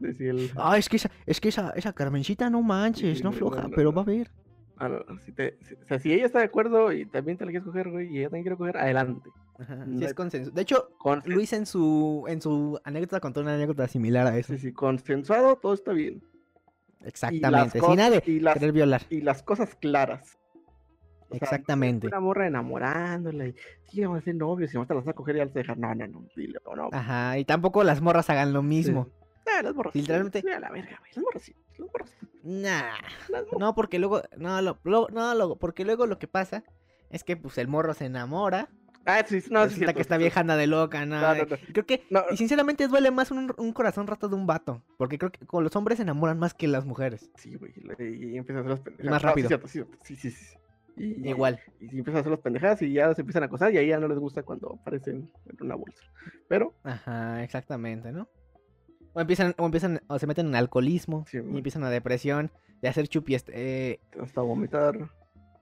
el- Ah, es que esa, es que esa, esa Carmencita no manches, Sí, no floja, no, no, pero va a ver. Ah, no, si te, si- o sea, si ella está de acuerdo y también te la quieres coger, güey, y ella también quiere coger, adelante. Ajá, sí es consenso. De hecho, Luis en su en su anécdota contó una anécdota similar a eso. sí, sí, consensuado, todo está bien. Exactamente, sin nada de y las, querer violar. y las cosas claras. O sea, Exactamente. Una morra enamorándola y sí, vamos a ser novios y vamos a las vas a coger y las dejar. No, no, no, dile, no, no. Ajá, y tampoco las morras hagan lo mismo. Las morras. Literalmente- sí, a la verga, güey. Las morras sí. Las morras sí. Nah. Las morras. No, porque luego, no, lo, lo- no, lo- porque luego lo que pasa es que pues el morro se enamora, Ah, sí, no, sí, que esta sí, vieja anda de loca, no, No, no. Creo que, y sinceramente duele más un, un corazón roto de un vato, porque creo que con los hombres se enamoran más que las mujeres. Sí, güey. Y, y empieza a hacer las pendejadas. más rápido. sí, cierto, sí, sí, sí. Y, Igual. Y empiezan a hacer las pendejadas y ya se empiezan a acosar y ahí ya no les gusta cuando aparecen en una bolsa. Pero, Ajá, exactamente, ¿no? O empiezan, o empiezan, o se meten en alcoholismo, Sí, y empiezan a depresión, de hacer chupi, este, eh, hasta vomitar.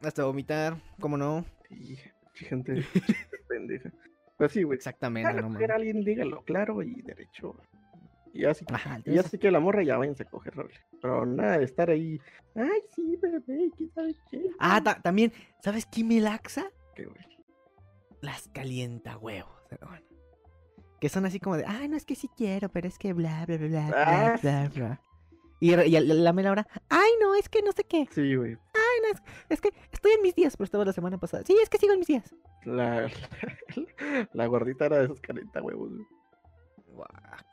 hasta vomitar, ¿cómo no? Y sí, gente *laughs* pendeja. Pues sí, güey. Exactamente, a no mames. alguien, dígalo, claro y derecho. Y Ajá, y si quiere la morra, ya váyanse a coger role. Pero nada de estar ahí. Ay, sí, bebé, ¿qué sabe qué? Ah, ta- también, ¿sabes qué me laxa? Qué güey. Las calienta huevos. Que son así como de, ay, no es que sí quiero, pero es que bla, bla, bla, bla, bla, Ah, bla, bla. Y, y a la, la mera hora, ay, no, es que no sé qué. Sí, güey. Ay, no, es, es que estoy en mis días, pero estaba la semana pasada. Sí, es que sigo en mis días. La, *laughs* la, gordita era de esos calienta huevos. güey.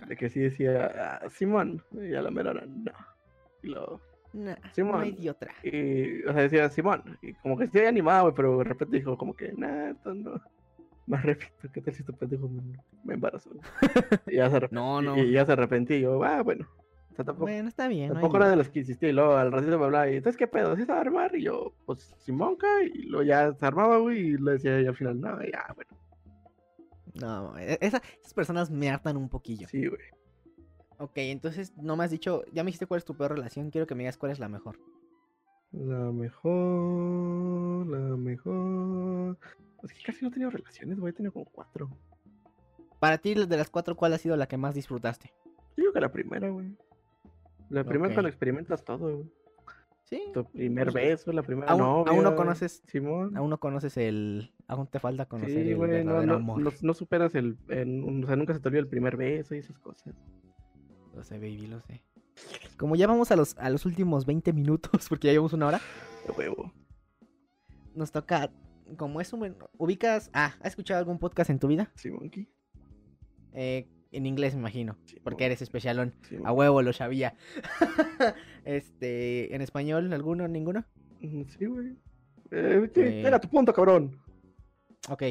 De que sí decía, ah, Simón. Y a la mera hora, no. Y lo. Nah, Simón. no hay de otra. Y, o sea, decía Simón. Y como que estoy animado, güey, pero de repente dijo, como que, nah, esto no. Más repito, ¿qué tal si este pendejo me, me embarazó? *laughs* y ya se No, no. Y, y ya se arrepentí. Y yo, ah, bueno. O sea, tampoco, Bueno, está bien. no tampoco era de los que insistía. Y luego al ratito me hablaba, y entonces, ¿qué pedo? ¿Sí se va a armar? Y yo, pues, Simonca. Y luego ya se armaba, güey. Y le decía y al final, no, ya, bueno. No, e- esa- esas personas me hartan un poquillo. Sí, güey. Ok, entonces no me has dicho, ya me dijiste cuál es tu peor relación, quiero que me digas cuál es la mejor. La mejor, la mejor. Es que casi no he tenido relaciones, güey. He tenido como cuatro. Para ti, de las cuatro, ¿cuál ha sido la que más disfrutaste? Yo digo que la primera, güey. La primera cuando experimentas todo, güey. Sí. Tu primer Pues, beso, la primera aún- novia. aún no conoces- Simón. Aún no conoces el... Aún te falta conocer Sí, el güey, no, amor. no, no superas el, en- o sea, nunca se te olvida el primer beso y esas cosas. Lo sé, baby, lo sé. Como ya vamos a los, a los últimos 20 minutos, *laughs* porque ya llevamos una hora, De huevo. nos toca... Como es un... ¿Ubicas... Ah, ¿has escuchado algún podcast en tu vida? Simón, ¿qué? Eh, en inglés, me imagino. Porque eres especialón. A huevo, lo sabía. *laughs* este... ¿En español alguno? ¿Ninguno? Mm, Sí, güey. Eh. Eh. Era tu punto, cabrón. Ok.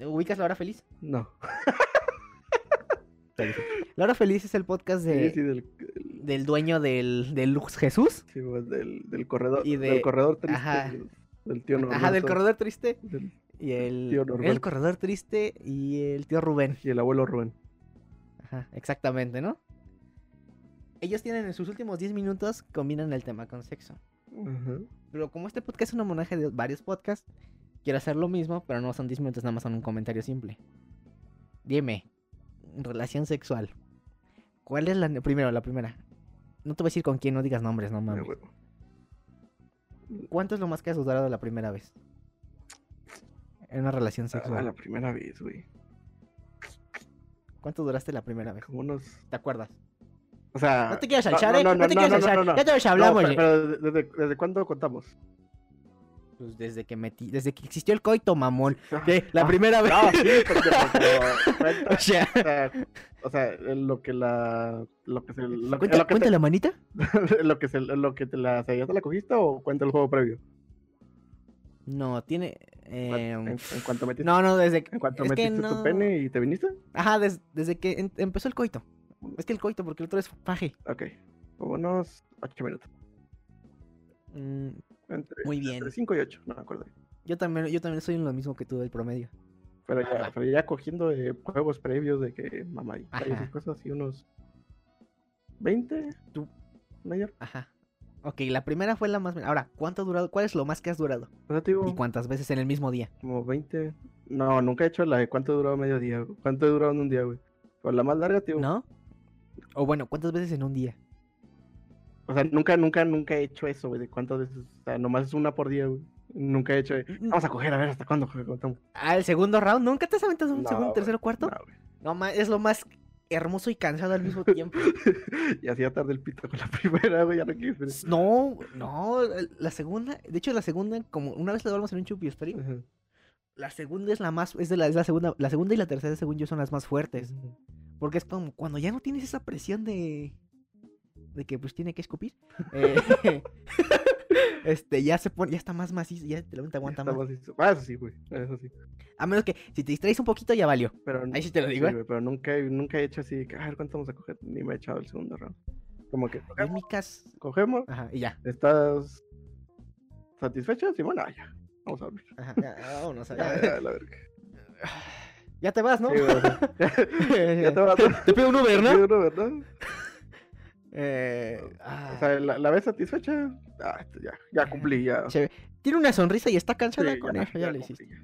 ¿Ubicas La Hora Feliz? No. *laughs* La Hora Feliz es el podcast de, Sí, sí, del, del- del dueño del, del Lux Jesús. sí, del, del corredor. Y de- Del corredor triste. ajá. Del, tío Norberto. Ajá, del corredor triste. del- Y el, Tío el corredor triste y el tío Rubén. y el abuelo Rubén. Ajá, exactamente, ¿no? Ellos tienen en sus últimos 10 minutos, combinan el tema con sexo. Ajá. Pero como este podcast es un homenaje de varios podcasts, quiero hacer lo mismo, pero no son 10 minutos, nada más son un comentario simple. Dime, relación sexual. ¿Cuál es la primero, la primera? No te voy a decir con quién, no digas nombres, no mames. ¿Cuánto es lo más que has durado la primera vez? En una relación Ah, sexual. la primera vez, güey. ¿Cuánto duraste la primera vez? Como unos. ¿Te acuerdas? O sea. No te quieras no, alchar, no, ¿eh? no, No, te no, quieras no, no, no, no. Ya te No, hablamos, pero, pero ¿desde, ¿desde cuándo contamos? Pues desde que metí, desde que existió el coito, mamón. ¿Qué? La ah, primera vez. No, sí, pero *laughs* cuenta, o sea, o sea, o sea, en lo que la. Lo que se. Lo, que- ¿cuenta, lo que cuenta te- la manita? *laughs* lo que se, lo que te la, o sea, ¿ya te la cogiste o cuenta el juego previo? No, tiene. En, eh, en cuanto metiste, no, no, desde en cuanto que metiste no- tu pene y te viniste. Ajá, des- desde que en- empezó el coito. Es que el coito, porque el otro es faje. Ok. Como unos 8 minutos. Mm, Entre, Muy bien. Entre 5 y 8, no me acuerdo. yo también, yo también soy en lo mismo que tú del promedio. Pero ya, pero ya cogiendo eh, juegos previos de que mamá y esas cosas así, unos 20, Tú- mayor. Ajá. Ok, la primera fue la más. Ahora, ¿cuánto ha durado? ¿Cuál es lo más que has durado? O sea, te digo, ¿Y cuántas veces en el mismo día? como 20. No, nunca he hecho la de cuánto duró medio día, güey. ¿Cuánto he durado en un día, güey? Pero la más larga, tío. ¿No? O bueno, ¿cuántas veces en un día? O sea, nunca, nunca, nunca he hecho eso, güey. De cuántas veces. O sea, nomás es una por día, güey. Nunca he hecho. de, Vamos a coger a ver hasta cuándo contamos. Ah, el segundo round, ¿nunca te has aventado un No, segundo, tercero, cuarto? no. No, es lo más hermoso y cansado al mismo *laughs* tiempo. *laughs* y hacía tarde el pito con la *laughs* primera, güey. Ya no ver. no, no, la segunda, de hecho la segunda, como una vez la hablamos en un chupi estéreo, Ajá. la segunda es la más, es de la, es la segunda, la segunda y la tercera según yo son las más fuertes. Porque es como cuando ya no tienes esa presión de. De que pues tiene que escupir. eh, *laughs* este, ya se pone, ya está más macizo, ya te, te aguanta más. Así- Ah, eso sí, güey. Eso sí. A menos que si te distraes un poquito ya valió. Pero, Ahí sí te lo digo, sí, ¿eh? pero nunca, he- nunca he hecho así, que, a ver cuánto vamos a coger. Ni me he echado el segundo round. Como que en cogemos, mi caso. cogemos, Ajá, y ya. ¿estás satisfecha? Sí, bueno, ah, ya. Vamos a dormir. Ajá, ya, ya, vámonos. *laughs* Ya, Ya, ya, la verga. Ya te vas, ¿no? Sí, *laughs* ya, ya te vas. Te pido un Uber, ¿no? Sí, uno, ¿verdad? Eh, O ah, sea, la, la vez satisfecha, ah, este, ya, ya cumplí, ya. se ve- Tiene una sonrisa y está Sí, cansada con eso, ya, lo hiciste. ya.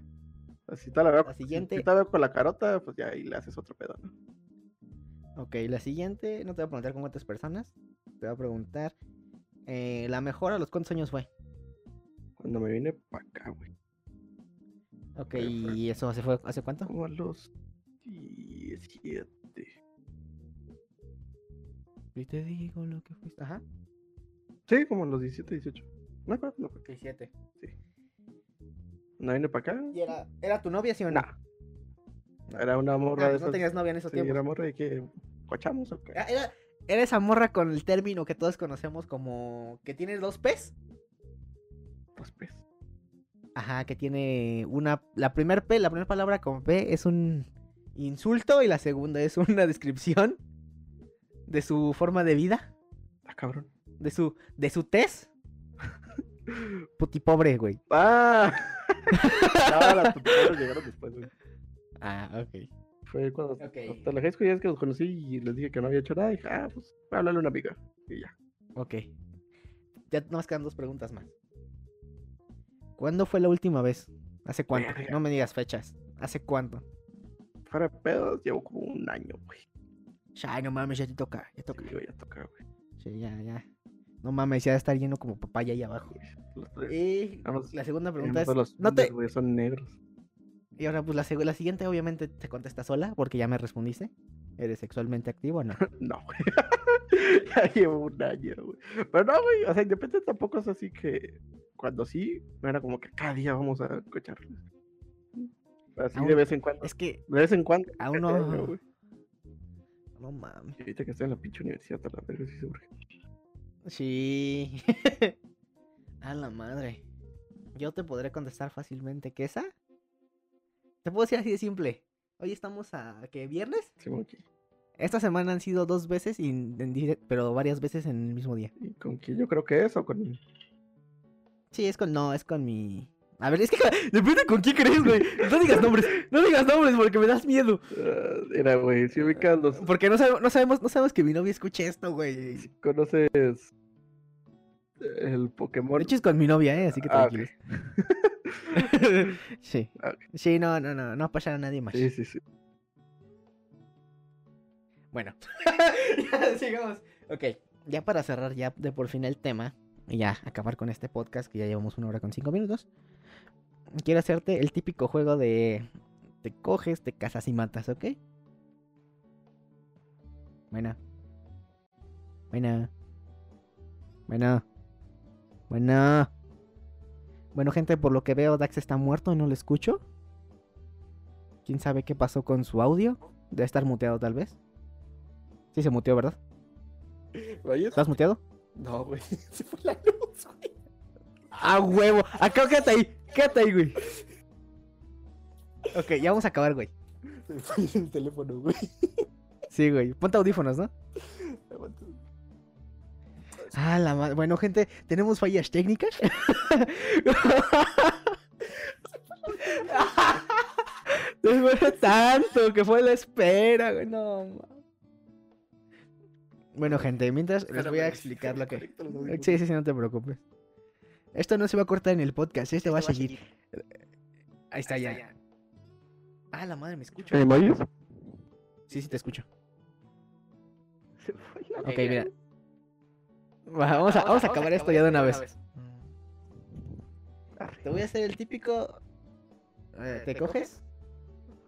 O Si te la veo, La siguiente- si te veo con la carota, pues ya ahí le haces otro pedo, ¿no? Ok, la siguiente, no te voy a preguntar con cuántas personas. Te voy a preguntar. eh, la mejor a los cuántos años fue. Cuando me vine para acá, güey. Ok, ¿y eso hace, fue, hace cuánto? Como a los 17. Y te digo lo que fuiste. Ajá. Sí, como los 17, 18. No, no, no. 17. No vine para acá. ¿Y era, era tu novia, sí o no? Nah. Era una morra Ah, de no esas. tenías novia en esos Sí, tiempos. era morra y que cochamos o qué. Ah, Era, era esa morra con el término que todos conocemos como que tiene dos P's. Pues, pues. Ajá, que tiene una. La primer P, la primera palabra con P es un insulto y la segunda es una *laughs* descripción de su forma de vida, Ah, cabrón. de su, de su tez. *laughs* Puti pobre, güey. ¡Ah! *laughs* no, las llegaron después, güey. Ah, ok. Fue cuando. Hasta la high school ya es que los conocí y les dije que no había hecho nada. Y dije, ah, pues voy a hablarle a una amiga. Y ya. Ok. Ya nos quedan dos preguntas más. ¿Cuándo fue la última vez? ¿Hace cuánto? Verga. No me digas fechas. ¿Hace cuánto? De pedos, llevo como un año, güey. Ay, no mames, ya te toca. Ya toca. Sí, ya toca, güey. Sí, ya, ya. No mames, ya está lleno como papaya ahí abajo. Los tres. Y Vamos, la segunda pregunta es. los No te... Son negros. Y ahora, pues la, la siguiente, obviamente, te contesta sola, porque ya me respondiste. ¿Eres sexualmente activo o no? *laughs* No, güey. *laughs* ya llevo un año, güey. Pero no, güey. O sea, independiente tampoco es así que cuando sí, era como que cada día vamos a escucharles. Así Aún- de vez en cuando. Es que De vez en cuando. aún no. No mames. Y ahorita que estoy en la pinche universidad, a la verga sí se urge. Sí. *laughs* A la madre. Yo te podré contestar fácilmente que esa. Te puedo decir así de simple. Hoy estamos a. ¿Qué? ¿Viernes? Sí, aquí. Esta semana han sido dos veces, y en pero varias veces en el mismo día. ¿Y con quién yo creo que es? ¿O con.? Sí, es con. No, es con mi. A ver, es que *laughs* depende con quién crees, güey. No digas nombres, no digas nombres porque me das miedo. Ah, Era, güey. Si ubicas los. Porque no sabemos, no sabemos, no sabemos que mi novia escuche esto, güey. ¿Conoces El Pokémon. De hecho es con mi novia, ¿eh? Así que Ah, tranquilos. *laughs* sí. Ah, ok. Sí, no, no, no, no pasa a nadie más. Sí, sí, sí. Bueno, ya *laughs* sigamos. Ok, ya para cerrar ya de por fin el tema y ya acabar con este podcast que ya llevamos una hora con cinco minutos. Quiero hacerte el típico juego de te coges, te casas y matas, ¿ok? Buena. Buena. Buena. Buena. Bueno, gente, por lo que veo, Dax está muerto y no lo escucho. ¿Quién sabe qué pasó con su audio? Debe estar muteado tal vez. Sí se muteó, ¿verdad? ¿Estás muteado? No, güey. *laughs* Se fue la luz. ¡A huevo! Acá, quédate ahí. Quédate ahí, güey. Ok, ya vamos a acabar, güey. Se fue el teléfono, güey. Sí, güey. Ponte audífonos, ¿no? Ah, la madre. Bueno, gente, tenemos fallas técnicas. Después de tanto que fue la espera, güey. No, ma- Bueno, gente, mientras les voy a explicar lo que. Sí, sí, sí, no te preocupes. Esto no se va a cortar en el podcast, este va a seguir. Ahí está, ya. Ah, la madre, me escucho. ¿Me oyes? Sí, sí, te escucho. *laughs* Se fue la Ok, mira. Va, Vamos a, vamos a acabar esto ya de una vez. Te voy a hacer el típico. eh, ¿Te coges?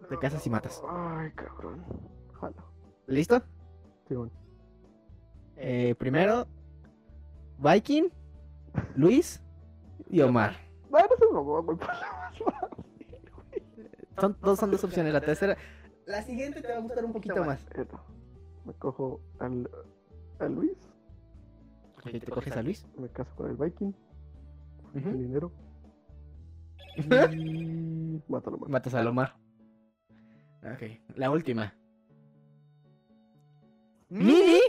Te casas y matas. Ay, cabrón. Jalo. ¿Listo? Sí, bueno. Eh, primero, Viking, Luis y Omar. Bueno, eso no voy a golpear la más fácil, güey. Son, dos son dos opciones. La tercera. La siguiente te va a gustar un poquito más. Me cojo al, a Luis, Ok, te coges a Luis. me caso con el Viking, Ujú. el dinero. Y *laughs* mátalo, man. Matas al Omar. Ok, la última. Mini,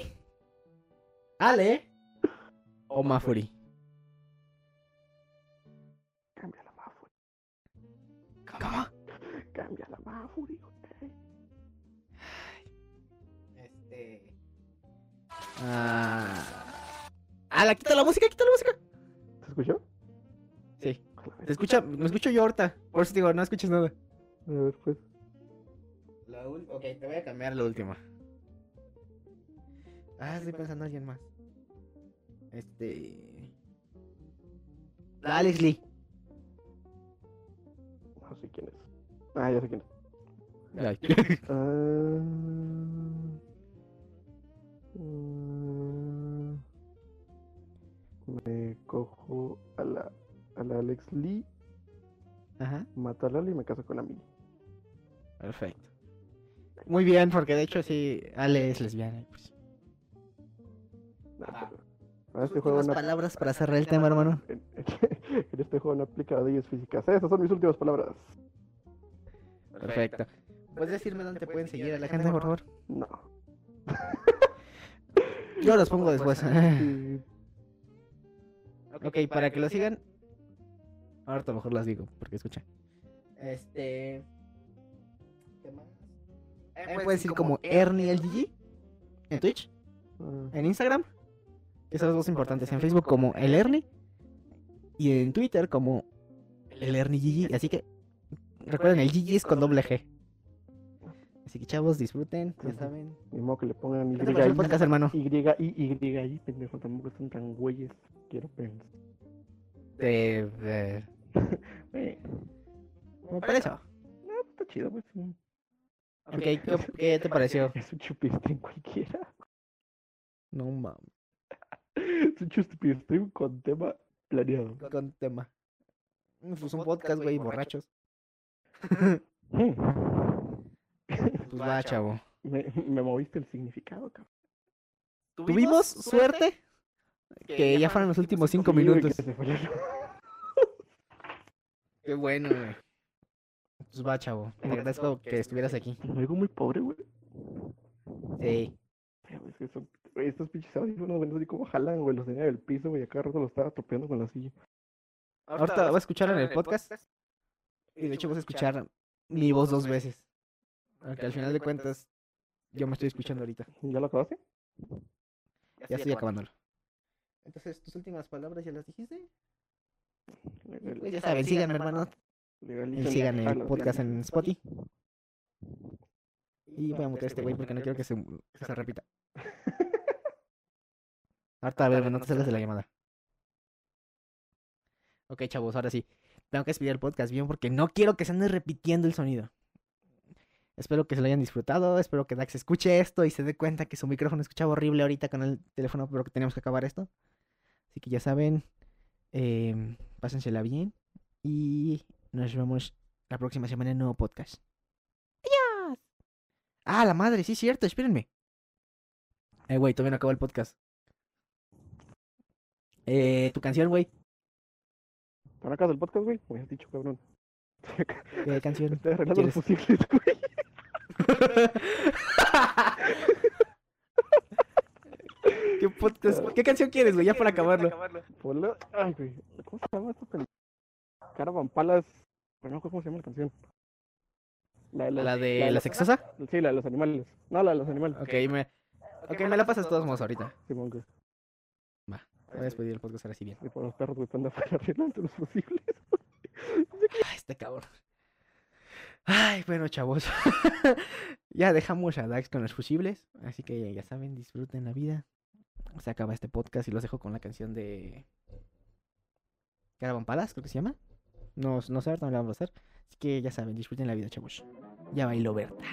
Ale o Mafuri. ¿Cómo? Cambia la Mafuri, güey. Este. Ah. ¡Ala, quita la música, quita la música! ¿Se escuchó? Sí. La vez. escucha, me escucho yo ahorita. Por eso te digo, no escuches nada. A ver, pues. ok, te voy a cambiar la última. Ah, estoy pensando en alguien más. Este. La Alex Lee. No sé quién es. Ah, ya sé quién es. *laughs* Ah, me cojo a la, a la Alex Lee, Ajá, mato a Lali y me caso con la Mini. perfecto. Muy bien, porque de hecho sí, Ale es lesbiana. Pues. Nah, Ah. pero- en este juego Últimas no, palabras para cerrar el tema, hermano. en, *laughs* en este juego no aplica leyes físicas. Esas son mis últimas palabras. Perfecto. ¿Puedes decirme dónde te pueden seguir a la gente, por favor? No. *laughs* Yo los pongo después. *laughs* Sí, ok, para que lo sigan. Ahorita mejor las digo, porque escucha. Este. ¿Qué más? Eh, puedes decir como Ernie el GG en Twitch, ah, en Instagram. Esas dos importantes. En Facebook como el Ernie. Y en Twitter como el Ernie GG. Así que recuerden, el GG es con doble G. Así que chavos, disfruten, ya saben. Ni modo que le pongan Y, ¿Qué te pareció el podcast, hermano? Y, Y, Y, Y, pendejo, tampoco son tan güeyes. Quiero pensar. De- Eh, *laughs* como eso. no, está chido, pues. Ok, ¿qué, qué te *laughs* pareció? Es un chupistrín cualquiera. No mames. Es un chupistrín con tema planeado. Con tema. Pues un podcast, güey, borrachos. *laughs* Pues va, chavo. Me, me moviste el significado, cabrón. Tuvimos suerte que ya fueron los últimos cinco minutos. que. Qué bueno, güey. Pues va, chavo. Te agradezco que estuvieras aquí. Me oigo muy pobre, güey. Sí. Es que son- güey, estos pinches audífonos, güey, no sé cómo jalan, güey, los tenía del piso, güey, acá rato los estaba atropellando con la silla. Ahorita vas a escuchar en el podcast. Y de hecho vas a escuchar mi voz dos veces. Porque al final de cuentas, yo me estoy escuchando ahorita. ¿Ya lo acabaste? Ya estoy acabándolo. Entonces, tus últimas palabras ya las dijiste. Pues ya saben, síganme, hermano. Y sigan el podcast en. Spotify. Y voy a mutear a este güey porque no quiero que se, que se repita. *laughs* Harta, a ver, no te salgas de la llamada. Ok, chavos, ahora sí. Tengo que despedir el podcast bien porque no quiero que se ande repitiendo el sonido. Espero que se lo hayan disfrutado. Espero que Dax escuche esto y se dé cuenta que su micrófono escuchaba horrible ahorita con el teléfono, pero que tenemos que acabar esto. Así que ya saben, em, pásensela bien y nos vemos la próxima semana en un nuevo podcast. ¡Adiós! Ah, la madre, sí es cierto, espérenme. Eh, güey, todavía no acabó el podcast. Eh, tu canción, güey. ¿Para acá del podcast, güey? Me has dicho, cabrón. *laughs* ¿Qué canción? Estoy arreglando los ¿Quieres? fusibles, güey. *laughs* ¿Qué, podcast- ¿Qué canción quieres, güey? Ya para acabarlo. Ponlo- Ay, güey. ¿Cómo se llama esta película? Caravan Palace. Pero no cómo se llama la canción. La de, los- ¿La de la la sexosa? Sí, la de los animales. No, la de los animales. Ok, me, ok, me la pasas de todos modos ahorita. Simón, güey. Voy a despedir el podcast ahora sí bien. Y por los perros, están afuera arreglando los fusibles. Ay, este cabrón. Ay, bueno, chavos. *laughs* ya dejamos a Dax con los fusibles. Así que ya saben, disfruten la vida. Se acaba este podcast y los dejo con la canción de. Caravan Palace, creo que se llama. No, no sé, ahorita me la vamos a hacer. Así que ya saben, disfruten la vida, chavos. Ya bailó Berta.